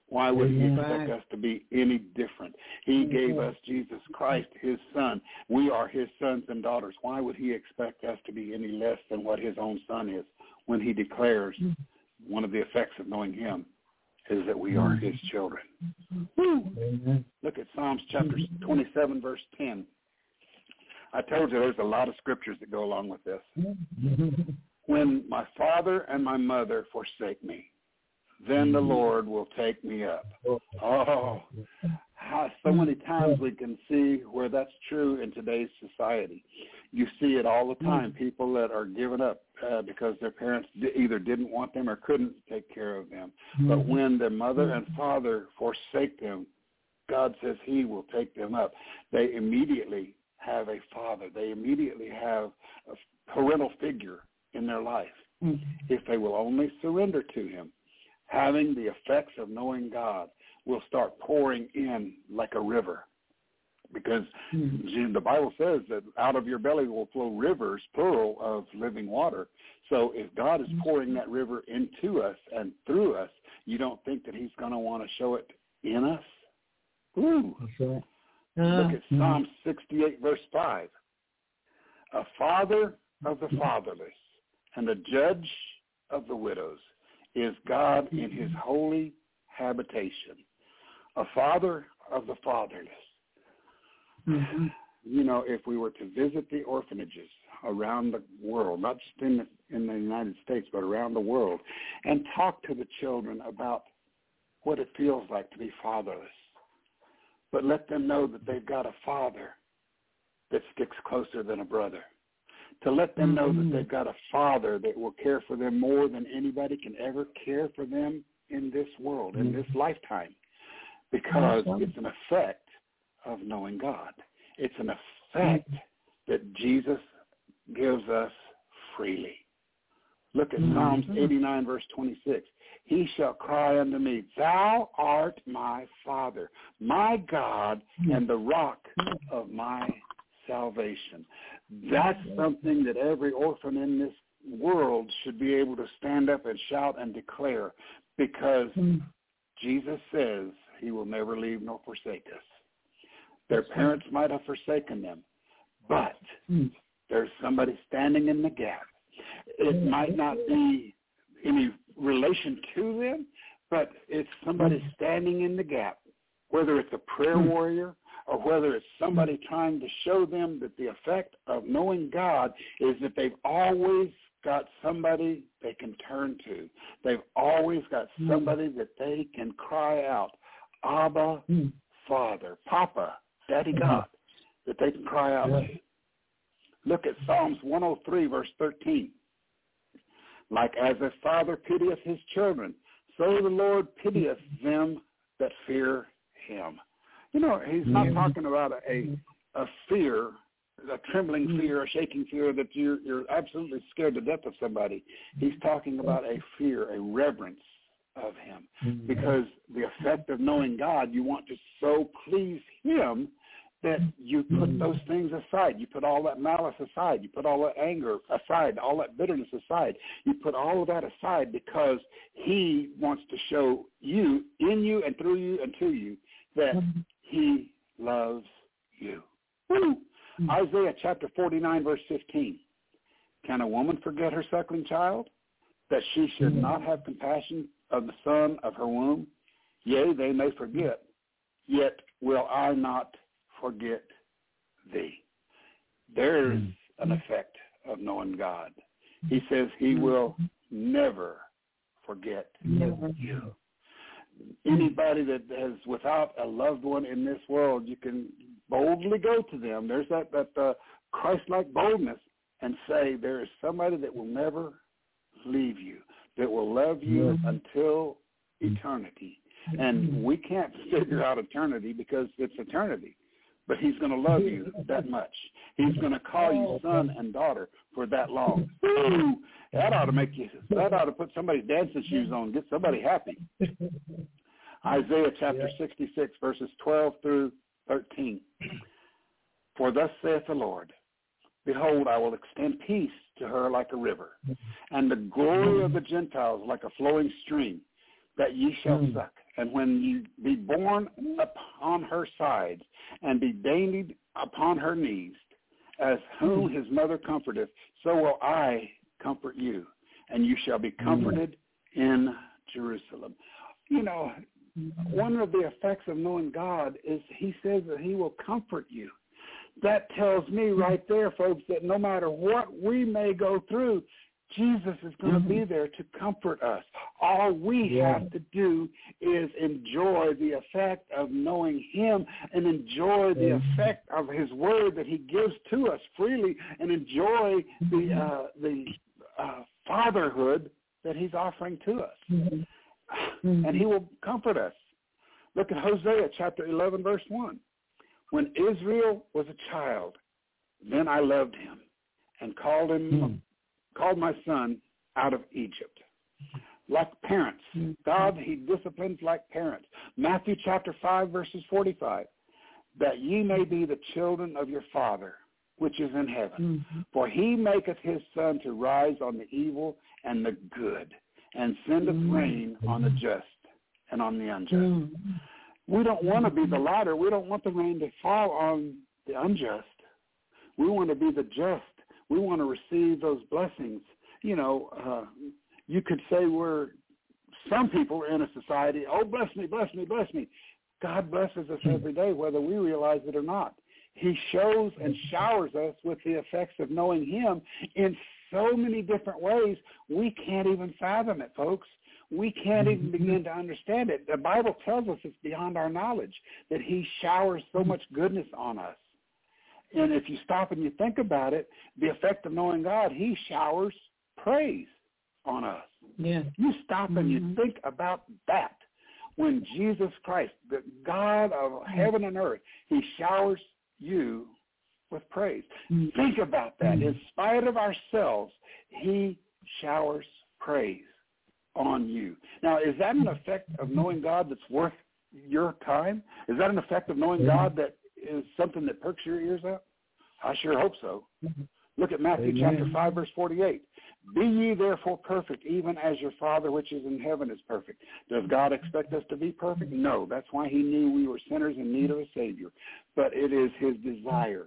Why would He expect us to be any different? He gave us Jesus Christ, His Son. We are His sons and daughters. Why would He expect us to be any less than what His own Son is when He declares one of the effects of knowing Him is that we are His children? Amen. Look at Psalms chapter 27, verse 10. I told you there's a lot of scriptures that go along with this. When my father and my mother forsake me, then the mm-hmm. Lord will take me up. Oh, how, so many mm-hmm. times we can see where that's true in today's society. You see it all the mm-hmm. time. People that are given up uh, because their parents either didn't want them or couldn't take care of them. But when their mother and father forsake them, God says He will take them up. They immediately have a father. They immediately have a parental figure in their life if they will only surrender to Him. Having the effects of knowing God will start pouring in like a river. Because hmm. the Bible says that out of your belly will flow rivers, plural, of living water. So if God is pouring that river into us and through us, you don't think that he's going to want to show it in us? Ooh. Right. Look uh, at Uh, Psalm 68, verse 5. A father of the hmm. fatherless and a judge of the widows is God in his holy habitation. A father of the fatherless. mhm. You know, if we were to visit the orphanages around the world, not just in the, in the United States, but around the world, and talk to the children about what it feels like to be fatherless, but let them know that they've got a father that sticks closer than a brother. To let them know that mm-hmm. they've got a father that will care for them more than anybody can ever care for them in this world, in this mm-hmm. lifetime, because it's an effect of knowing God. It's an effect mm-hmm. that Jesus gives us freely. Look at Psalms 89, verse 26. He shall cry unto me, Thou art my Father, my God, and the rock of my salvation. That's something that every orphan in this world should be able to stand up and shout and declare because hmm. Jesus says he will never leave nor forsake us. Their parents might have forsaken them, but hmm. there's somebody standing in the gap. It hmm. might not be any relation to them, but it's somebody standing in the gap, whether it's a prayer warrior or whether it's hmm. somebody trying to show them that the effect of knowing God is that they've always got somebody they can turn to. They've always got hmm. somebody that they can cry out, Abba, hmm. Father, Papa, Daddy God, that they can cry out to. Look at Psalms 103, verse 13. Like as a father pitieth his children, so the Lord pitieth them that fear him. You know, he's not talking about a a fear, a trembling mm-hmm. fear, a shaking fear that you're you're absolutely scared to death of somebody. He's talking about a fear, a reverence of him. Mm-hmm. Because the effect of knowing God, you want to so please him that you put mm-hmm. those things aside. You put all that malice aside. You put all that anger aside, all that bitterness aside. You put all of that aside because he wants to show you, in you and through you and to you, that he loves you. Woo! Isaiah chapter 49, verse 15. Can a woman forget her suckling child, that she should hmm. not have compassion of the son of her womb? Yea, they may forget, yet will I not forget thee. There's an effect of knowing God. He says he will never forget you. Mm-hmm. Anybody that is without a loved one in this world, you can boldly go to them. There's that, that uh, Christ-like boldness and say, there is somebody that will never leave you, that will love you mm-hmm. until mm-hmm. eternity. And we can't figure out eternity because it's eternity. But he's going to love you that much. He's going to call you son and daughter for that long. Ooh, that ought to make you. That ought to put somebody's dancing shoes on, get somebody happy. Isaiah chapter 66, verses 12 through 13. For thus saith the Lord, Behold, I will extend peace to her like a river, and the glory of the Gentiles like a flowing stream, that ye shall Mm. suck. And when ye be borne upon her sides, and be dainted upon her knees, as whom mm-hmm. his mother comforteth, so will I comfort you, and you shall be mm-hmm. comforted in Jerusalem. You know, mm-hmm. one of the effects of knowing God is he says that he will comfort you. That tells me right there, folks, that no matter what we may go through, Jesus is going to be mm-hmm. there to comfort us. All we Yeah. have to do is enjoy the effect of knowing him and enjoy the Yeah. effect of his word that he gives to us freely and enjoy the mm-hmm. uh, the uh, fatherhood that he's offering to us mm-hmm. and he will comfort us. Look at Hosea chapter 11, verse 1. When Israel was a child, then I loved him and called him, mm. Called my son out of Egypt. Like parents, mm-hmm. God, he disciplines like parents. Matthew chapter 5, verses 45. That ye may be the children of your Father, which is in heaven. Mm-hmm. For he maketh his sun to rise on the evil and the good, and sendeth mm-hmm. rain on the just and on the unjust. We don't want to be the latter. We don't want the rain to fall on the unjust. We want to be the just. We want to receive those blessings. You know, uh, you could say we're some people are in a society, oh, bless me, bless me, bless me. God blesses us every day, whether we realize it or not. He shows and showers us with the effects of knowing him in so many different ways, we can't even fathom it, folks. We can't even begin to understand it. The Bible tells us it's beyond our knowledge that he showers so much goodness on us. And if you stop and you think about it, the effect of knowing God, he showers praise on us. Yeah. You stop and you mm-hmm. think about that. When Jesus Christ, the God of mm. heaven and earth, he showers you with praise. Mm. Think about that. Mm. In spite of ourselves, he showers praise on you. Now, is that an effect of knowing God that's worth your time? Is that an effect of knowing God that is something that perks your ears up? I sure hope so. Mm-hmm. Look at Matthew Amen. chapter 5, verse 48. Be ye therefore perfect, even as your Father which is in heaven is perfect. Does God expect us to be perfect? No. That's why he knew we were sinners in need of a Savior. But it is his desire.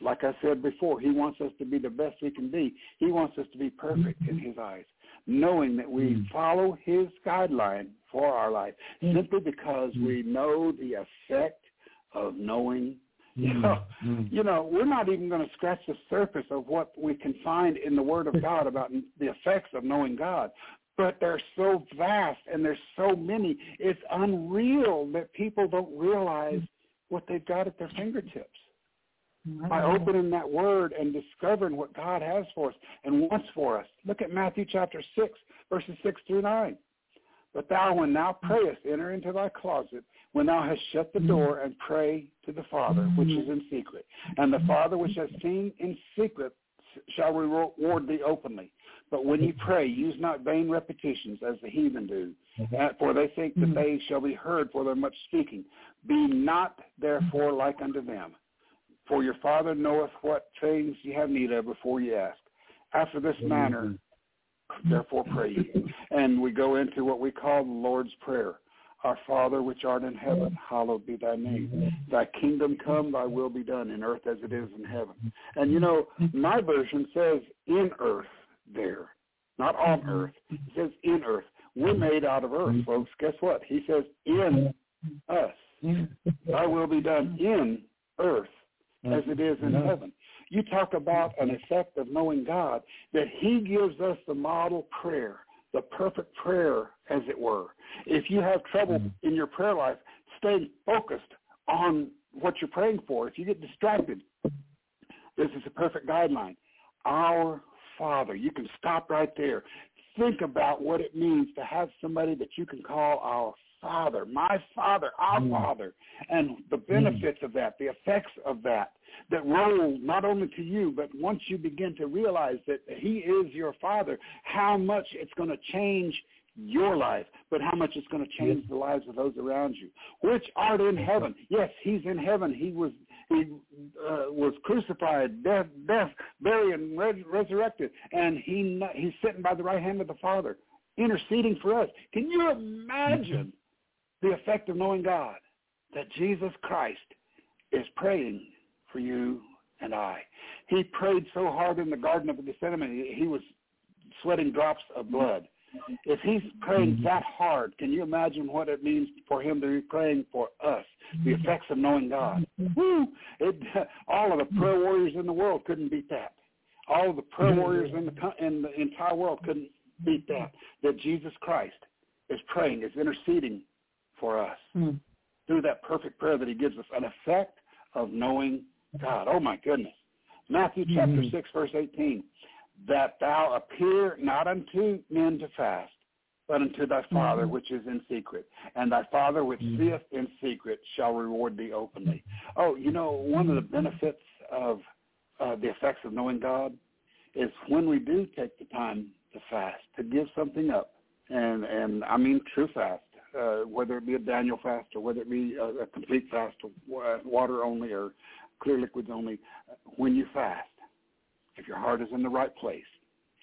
Like I said before, he wants us to be the best we can be. He wants us to be perfect in his eyes, knowing that we mm-hmm. follow his guideline for our life mm-hmm. simply because we know the effect of knowing you know, mm-hmm. Mm-hmm. you know, we're not even going to scratch the surface of what we can find in the Word of God about the effects of knowing God. But they're so vast and there's so many. It's unreal that people don't realize what they've got at their fingertips. By opening that Word and discovering what God has for us and wants for us. Look at Matthew chapter 6, verses 6 through 9. But thou, when thou mm. prayest, enter into thy closet, when thou hast shut the mm-hmm. door, and pray to the Father which is in secret. And the Father which has seen in secret shall reward thee openly. But when ye pray, use not vain repetitions as the heathen do, uh, for they think that mm-hmm. they shall be heard for their much speaking. Be not therefore like unto them. For your Father knoweth what things ye have need of before ye ask. After this manner, therefore pray ye. And we go into what we call the Lord's Prayer. Our Father which art in heaven, hallowed be thy name. Thy kingdom come, thy will be done in earth as it is in heaven. And you know, my version says in earth there, not on earth. It says in earth. We're made out of earth, folks. Guess what? He says in us. Thy will be done in earth as it is in heaven. You talk about an effect of knowing God, that he gives us the model prayer, the perfect prayer, as it were. If you have trouble mm-hmm. in your prayer life, stay focused on what you're praying for. If you get distracted, this is a perfect guideline. Our Father. You can stop right there. Think about what it means to have somebody that you can call our Father, my Father, our Mm. Father, and the benefits of that, the effects of that, that roll not only to you, but once you begin to realize that He is your Father, how much it's going to change your life, but how much it's going to change the lives of those around you, which art in heaven. Yes, He's in heaven. He was he uh, was crucified, death, death, buried, and res- resurrected, and he he's sitting by the right hand of the Father, interceding for us. Can you imagine the effect of knowing God? That Jesus Christ is praying for you and I. He prayed so hard in the Garden of Gethsemane, he was sweating drops of blood. If he's praying mm-hmm. that hard, can you imagine what it means for him to be praying for us? The mm-hmm. effects of knowing God. Woo! It, all of the prayer mm-hmm. warriors in the world couldn't beat that. All of the prayer warriors in the in the entire world couldn't beat that. That Jesus Christ is praying, is interceding for us Mm. through that perfect prayer that he gives us, an effect of knowing God. Oh my goodness. Matthew chapter Mhm. 6 verse 18. That thou appear not unto men to fast, but unto thy Father Mhm. which is in secret. And thy Father which Mhm. seeth in secret shall reward thee openly. Oh, you know, one of the benefits of uh, the effects of knowing God is when we do take the time to fast, to give something up. And, and I mean true fast, uh, whether it be a Daniel fast or whether it be a, a complete fast, uh, water only or clear liquids only. When you fast, if your heart is in the right place,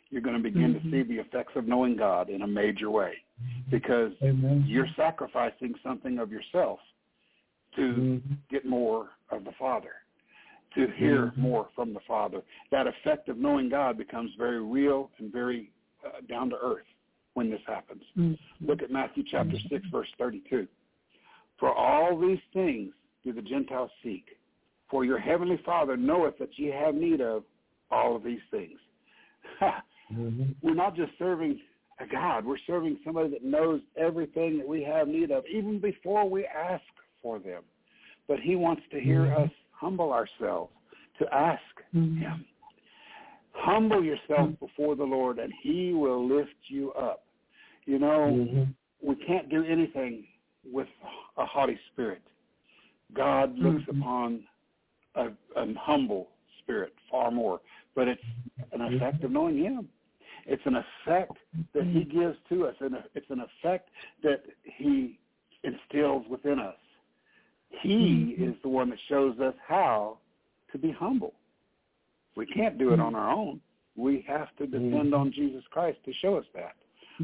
you're going to begin Mhm. to see the effects of knowing God in a major way because Amen. you're sacrificing something of yourself to Mhm. get more of the Father, to hear Mhm. more from the Father. That effect of knowing God becomes very real and very uh, down to earth when this happens. Mhm. Look at Matthew chapter 6, verse 32. For all these things do the Gentiles seek, for your heavenly Father knoweth that ye have need of all of these things. Mhm. We're not just serving a God, we're serving somebody that knows everything that we have need of, even before we ask for them. But he wants to hear Mhm. us humble ourselves to ask Mhm. him. Humble yourself before the Lord, and he will lift you up. You know, Mhm. we can't do anything with a haughty spirit. God looks Mhm. upon a, a humble spirit far more, but it's an effect of knowing Him. It's an effect that He gives to us, and it's an effect that He instills within us. He is the one that shows us how to be humble. We can't do it on our own. We have to depend mm-hmm. on Jesus Christ to show us that.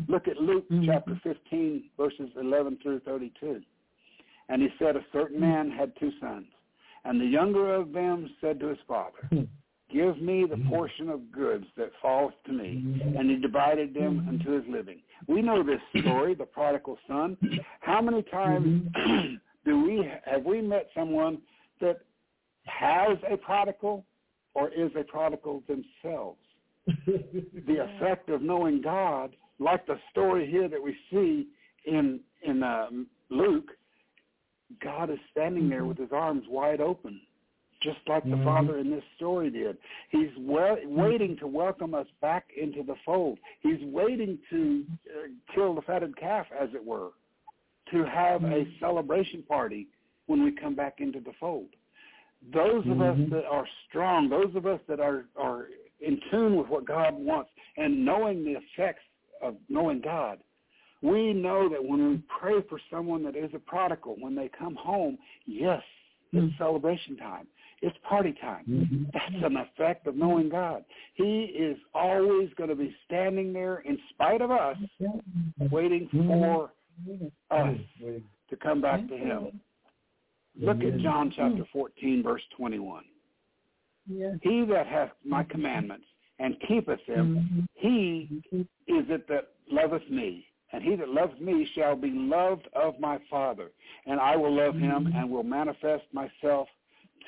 Look at Luke Mhm. chapter 15, verses 11 through 32. And he said, A certain mm-hmm. man had two sons, and the younger of them said to his father, hmm. Give me the mm-hmm. portion of goods that falls to me. And he divided them unto his living. We know this story, the prodigal son. How many times do we have we met someone that has a prodigal or is a prodigal themselves? the effect of knowing God, like the story here that we see in in um, Luke, God is standing there with his arms wide open, just like the Mhm. Father in this story did. He's wa- waiting to welcome us back into the fold. He's waiting to uh, kill the fatted calf, as it were, to have a celebration party when we come back into the fold. Those of us Mhm. that are strong, those of us that are, are in tune with what God wants and knowing the effects of knowing God, we know that when we pray for someone that is a prodigal, when they come home, yes, it's celebration time. It's party time. Mhm. That's an effect of knowing God. He is always going to be standing there in spite of us, waiting for us to come back to him. Look at John chapter mm. 14, verse 21. Yeah. He that hath my commandments and keepeth them, mm-hmm. he mm-hmm. is it that loveth me. And he that loves me shall be loved of my Father. And I will love him mm-hmm. and will manifest myself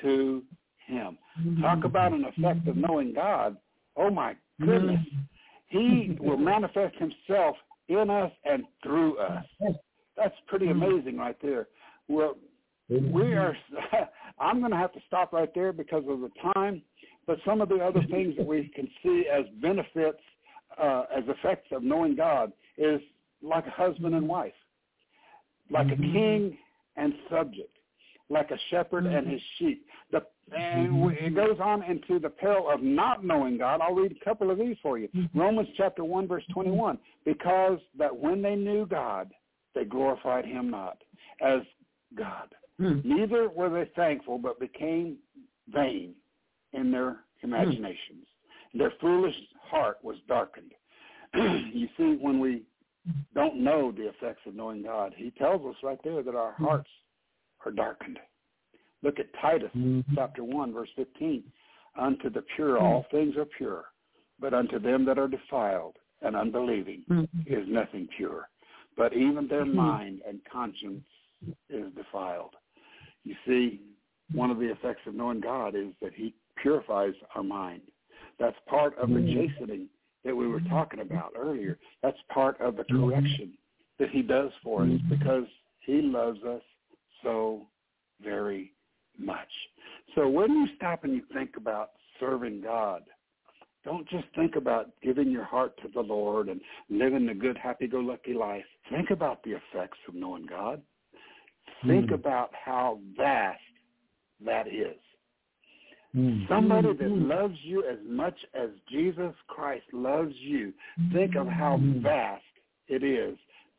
to him. Talk about an effect of knowing God. Oh my goodness. He will manifest himself in us and through us. That's pretty amazing right there. Well, we are i'm going to have to stop right there because of the time but some of the other things that we can see as benefits uh, as effects of knowing god is like a husband and wife like mm-hmm. a king and subject, like a shepherd mm-hmm. and his sheep. The, and mm-hmm. it goes on into the peril of not knowing God. I'll read a couple of these for you. Mm-hmm. Romans chapter 1, verse 21. Because that when they knew God, they glorified him not as God. Mm. Neither were they thankful, but became vain in their imaginations. Mm. Their foolish heart was darkened. you see, when we don't know the effects of knowing God, he tells us right there that our hmm. hearts are darkened. Look at Titus mm-hmm. chapter 1, verse 15. Unto the pure all hmm. things are pure, but unto them that are defiled and unbelieving mm-hmm. is nothing pure. But even their mm-hmm. mind and conscience is defiled. You see, one of the effects of knowing God is that he purifies our mind. That's part of the mm-hmm. chastening that we were talking about earlier. That's part of the mm-hmm. correction that he does for us mm-hmm. because he loves us so very much. So when you stop and you think about serving God, don't just think about giving your heart to the Lord and living a good, happy-go-lucky life. Think about the effects of knowing God. Think mm. about how vast that is. Mm. Somebody that mm. loves you as much as Jesus Christ loves you. Think of how mm. vast it is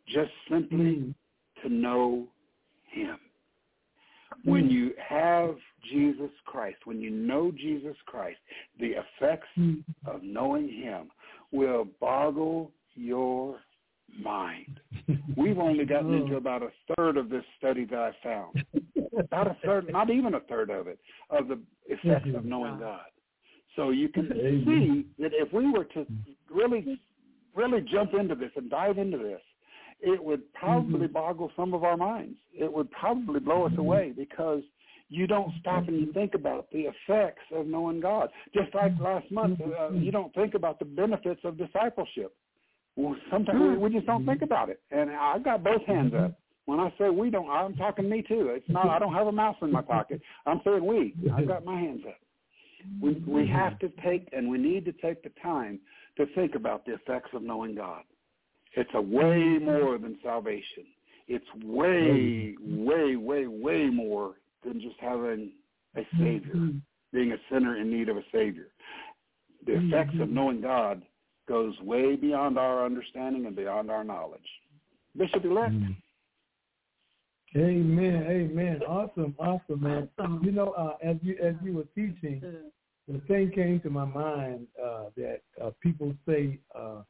just simply to know him. When you have Jesus Christ, when you know Jesus Christ, the effects of knowing him will boggle your mind. We've only gotten into about a third of this study that I found. About a third, not even a third of it, of the effects of knowing God. So you can see that if we were to really, really jump into this and dive into this, it would probably mm-hmm. boggle some of our minds. It would probably blow us mm-hmm. away because you don't stop and you think about the effects of knowing God. Just like last month, uh, you don't think about the benefits of discipleship. Well, sometimes we, hmm. we just don't think mm-hmm. about it. And I've got both hands up. Mm-hmm. When I say we don't, I'm talking me too. It's not. I don't have a mouse in my pocket. I'm saying we. I've got my hands up. We we mm-hmm. have to take and we need to take the time to think about the effects of knowing God. It's a way more than salvation. It's way, way, way, way more than just having a Savior, being a sinner in need of a Savior. The effects of knowing God goes way beyond our understanding and beyond our knowledge. Bishop elect. Mm. Amen. Amen. Awesome. Awesome, man. Awesome. You know, uh, as you as you were teaching, the thing came to my mind uh, that uh, people say uh,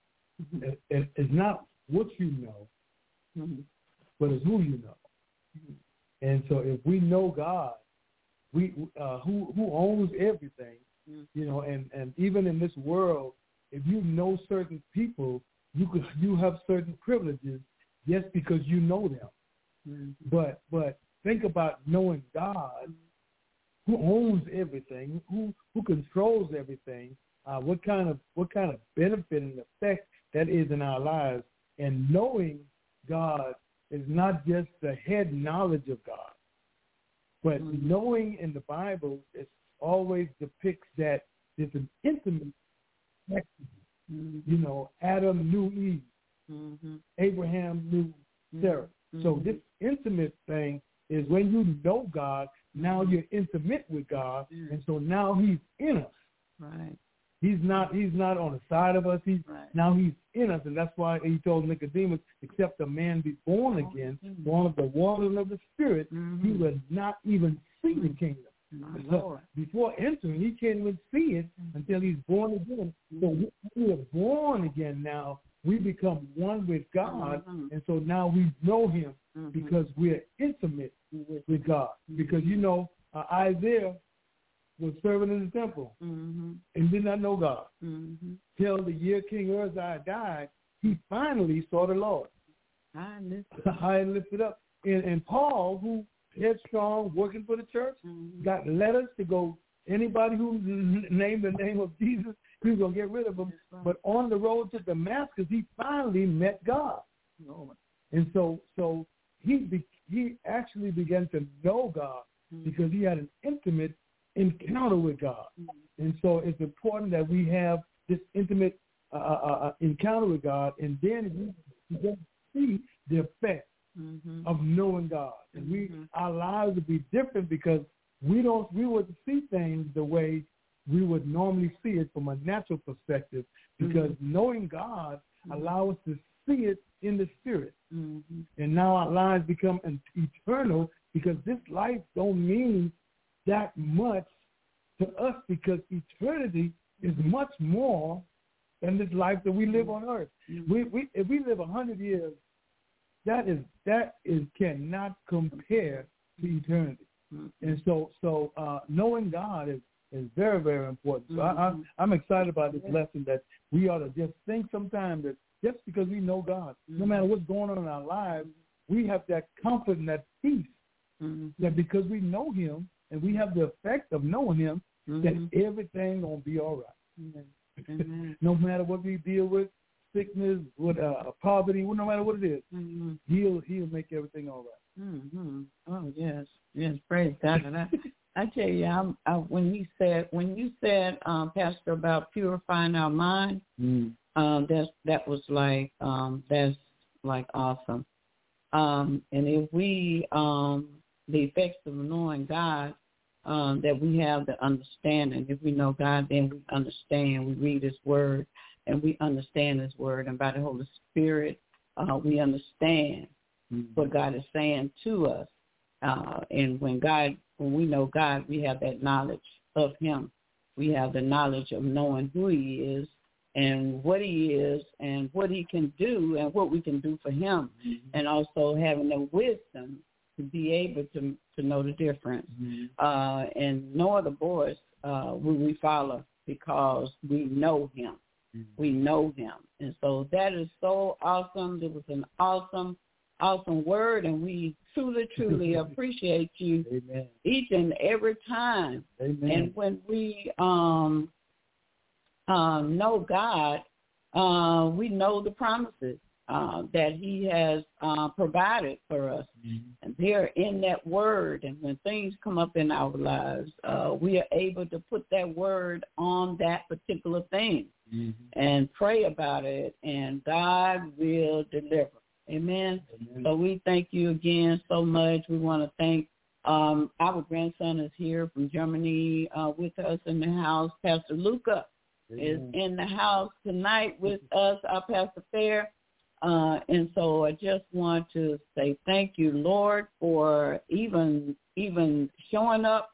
mm-hmm. it, it's not what you know, mm-hmm. but it's who you know. Mm-hmm. And so, if we know God, we uh, who who owns everything, mm-hmm. you know, and and even in this world, if you know certain people, you could you have certain privileges just because you know them. Mm-hmm. But but think about knowing God, who owns everything, who who controls everything. Uh, what kind of what kind of benefit and effect that is in our lives, and knowing God is not just the head knowledge of God, but mm-hmm. knowing in the Bible it always depicts that there's an intimate Mm-hmm. You know, Adam knew Eve. Mm-hmm. Abraham knew Sarah. Mm-hmm. So this intimate thing is when you know God, now you're intimate with God, and so now He's in us. Right. He's not. He's not on the side of us. He's right. now He's in us, and that's why He told Nicodemus, "Except a man be born again, born of the water and of the Spirit, he will not even see the kingdom." Before entering, he can't even see it until he's born again. So we are born again now. We become one with God, mm-hmm. and so now we know Him mm-hmm. because we're intimate with God. Because you know uh, Isaiah was serving in the temple mm-hmm. and did not know God. Mm-hmm. Till the year King Uzziah died, he finally saw the Lord. High and lifted, High and lifted up. And, and Paul, who headstrong, working for the church, mm-hmm. got letters to go. Anybody who named the name of Jesus, he was gonna get rid of them. But on the road to Damascus, he finally met God, and so so he be, he actually began to know God mm-hmm. because he had an intimate encounter with God. Mm-hmm. And so it's important that we have this intimate uh, uh, uh, encounter with God, and then we, we see the effect mm-hmm. of knowing God, and we mm-hmm. our lives would be different because we don't we would see things the way we would normally see it from a natural perspective because mm-hmm. knowing God mm-hmm. allows us to see it in the spirit. Mm-hmm. And now our lives become eternal because this life don't mean that much to us because eternity is much more than this life that we live on earth. Mm-hmm. We, we, if we live a hundred years, that is that is cannot compare to eternity. Mm-hmm. And so so uh, knowing God is is very very important. So mm-hmm. I, I'm I'm excited about this lesson that we ought to just think sometimes that just because we know God, no mm-hmm. matter what's going on in our lives, we have that comfort and that peace mm-hmm. that because we know Him and we have the effect of knowing Him, mm-hmm. that everything gonna be all right. Mm-hmm. no matter what we deal with, sickness, with uh, poverty, no matter what it is, mm-hmm. he'll he'll make everything all right. Mm-hmm. Oh yes, yes, praise God. And I, I tell you, I'm, I, when you said when you said, um, Pastor, about purifying our mind, mm. um, that's that was like um, that's like awesome. Um, and if we um, the effects of knowing God, um, that we have the understanding. If we know God, then we understand. We read His Word, and we understand His Word, and by the Holy Spirit, uh, we understand mm-hmm. what God is saying to us. Uh, and when God, when we know God, we have that knowledge of Him. We have the knowledge of knowing who He is and what He is and what He can do and what we can do for Him, mm-hmm. and also having the wisdom to be able to to know the difference. Mm-hmm. Uh, and no other voice uh, will we follow because we know him. We know him. And so that is so awesome. It was an awesome, awesome word, and we truly, truly appreciate you Amen. each and every time. Amen. And when we um, um, know God, uh, we know the promises uh, that he has uh, provided for us. Mm-hmm. And they're in that word. And when things come up in our lives, uh, we are able to put that word on that particular thing mm-hmm. and pray about it, and God will deliver. Amen. Amen. So we thank you again so much. We want to thank um, our grandson is here from Germany uh, with us in the house. Pastor Luca Amen. is in the house tonight with us, our Pastor Fair. Uh, and so I just want to say thank you, Lord, for even even showing up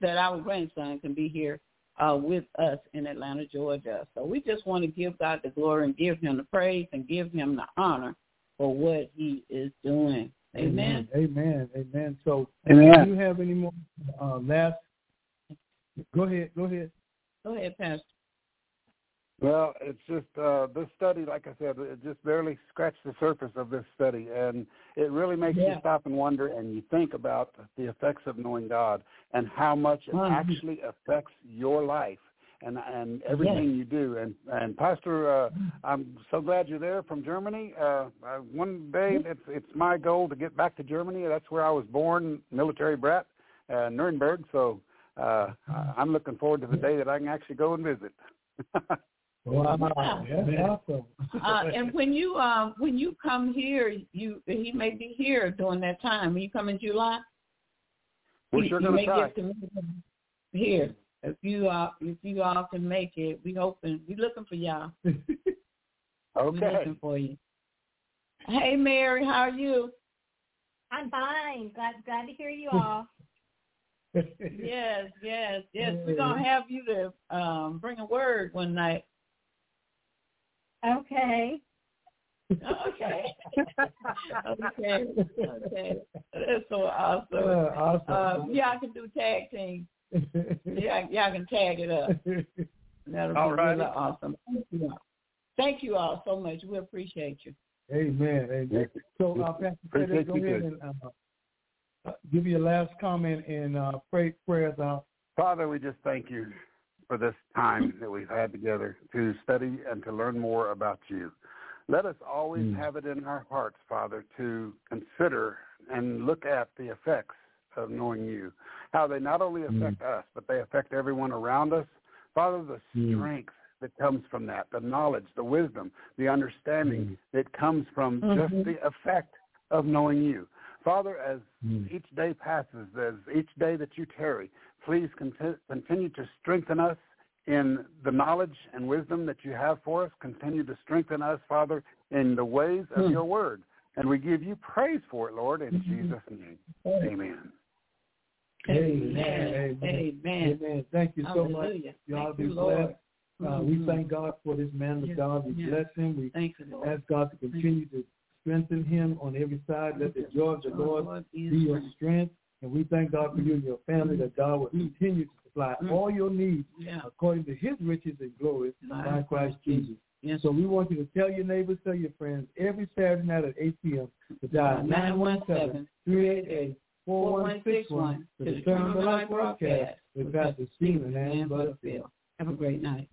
that our grandson can be here uh, with us in Atlanta, Georgia. So we just want to give God the glory and give him the praise and give him the honor for what he is doing. Amen. Amen. Amen. So Amen. do you have any more uh, last? Go ahead. Go ahead. Go ahead, Pastor. Well, it's just uh, this study, like I said, it just barely scratched the surface of this study, and it really makes yeah. you stop and wonder, and you think about the effects of knowing God and how much it mm-hmm. actually affects your life and and everything yes. you do. And and Pastor, uh, I'm so glad you're there from Germany. Uh, uh, one day, it's it's my goal to get back to Germany. That's where I was born, military brat, uh, Nuremberg. So uh, I'm looking forward to the day that I can actually go and visit. Wow, yeah, awesome. uh, and when you uh, when you come here, you he may be here during that time. When you come in July, We're sure you may try. get to meet him here. If you uh, if you all can make it, we hoping we looking for y'all. okay. We looking for you. Hey Mary, how are you? I'm fine. Glad glad to hear you all. yes, yes, yes. We're gonna have you to um, bring a word one night. Okay. okay. okay. Okay. That's so awesome. Uh, awesome. Uh, yeah, I can do tag team. yeah, yeah, I can tag it up. That'll all be right. really awesome. Thank you. Thank you all so much. We appreciate you. Amen. Amen. So, uh, Pastor Peter, go ahead and uh, uh, give your last comment and uh, pray prayers out. Father, we just thank you for this time that we've had together to study and to learn more about you. Let us always mm. have it in our hearts, Father, to consider and look at the effects of knowing you, how they not only mm. affect mm. us, but they affect everyone around us. Father, the mm. strength that comes from that, the knowledge, the wisdom, the understanding mm. that comes from mm-hmm. just the effect of knowing you. Father, as each day passes, as each day that you tarry, please continue to strengthen us in the knowledge and wisdom that you have for us. Continue to strengthen us, Father, in the ways of Hmm. your word. And we give you praise for it, Lord, in Mhm. Jesus' name. Amen. Amen. Amen. Amen. Amen. Thank you so much. Hallelujah. Y'all Thank be you, Lord. blessed. Uh, We Mhm. thank God for this man of Yes, God. We yes. bless him. We Thank you, Lord. ask God to continue to strengthen him on every side. Let the joy of the Lord be be your his strength. And we thank God for you and your family that God will continue to supply Mm. all your needs Yeah. according to his riches and glory by Christ Jesus. Yes. So we want you to tell your neighbors, tell your friends every Saturday night at 8 p.m. to dial 917-388-4161 to the Turn on the Light broadcast with Pastor Stephen and Butterfield. Have a great night.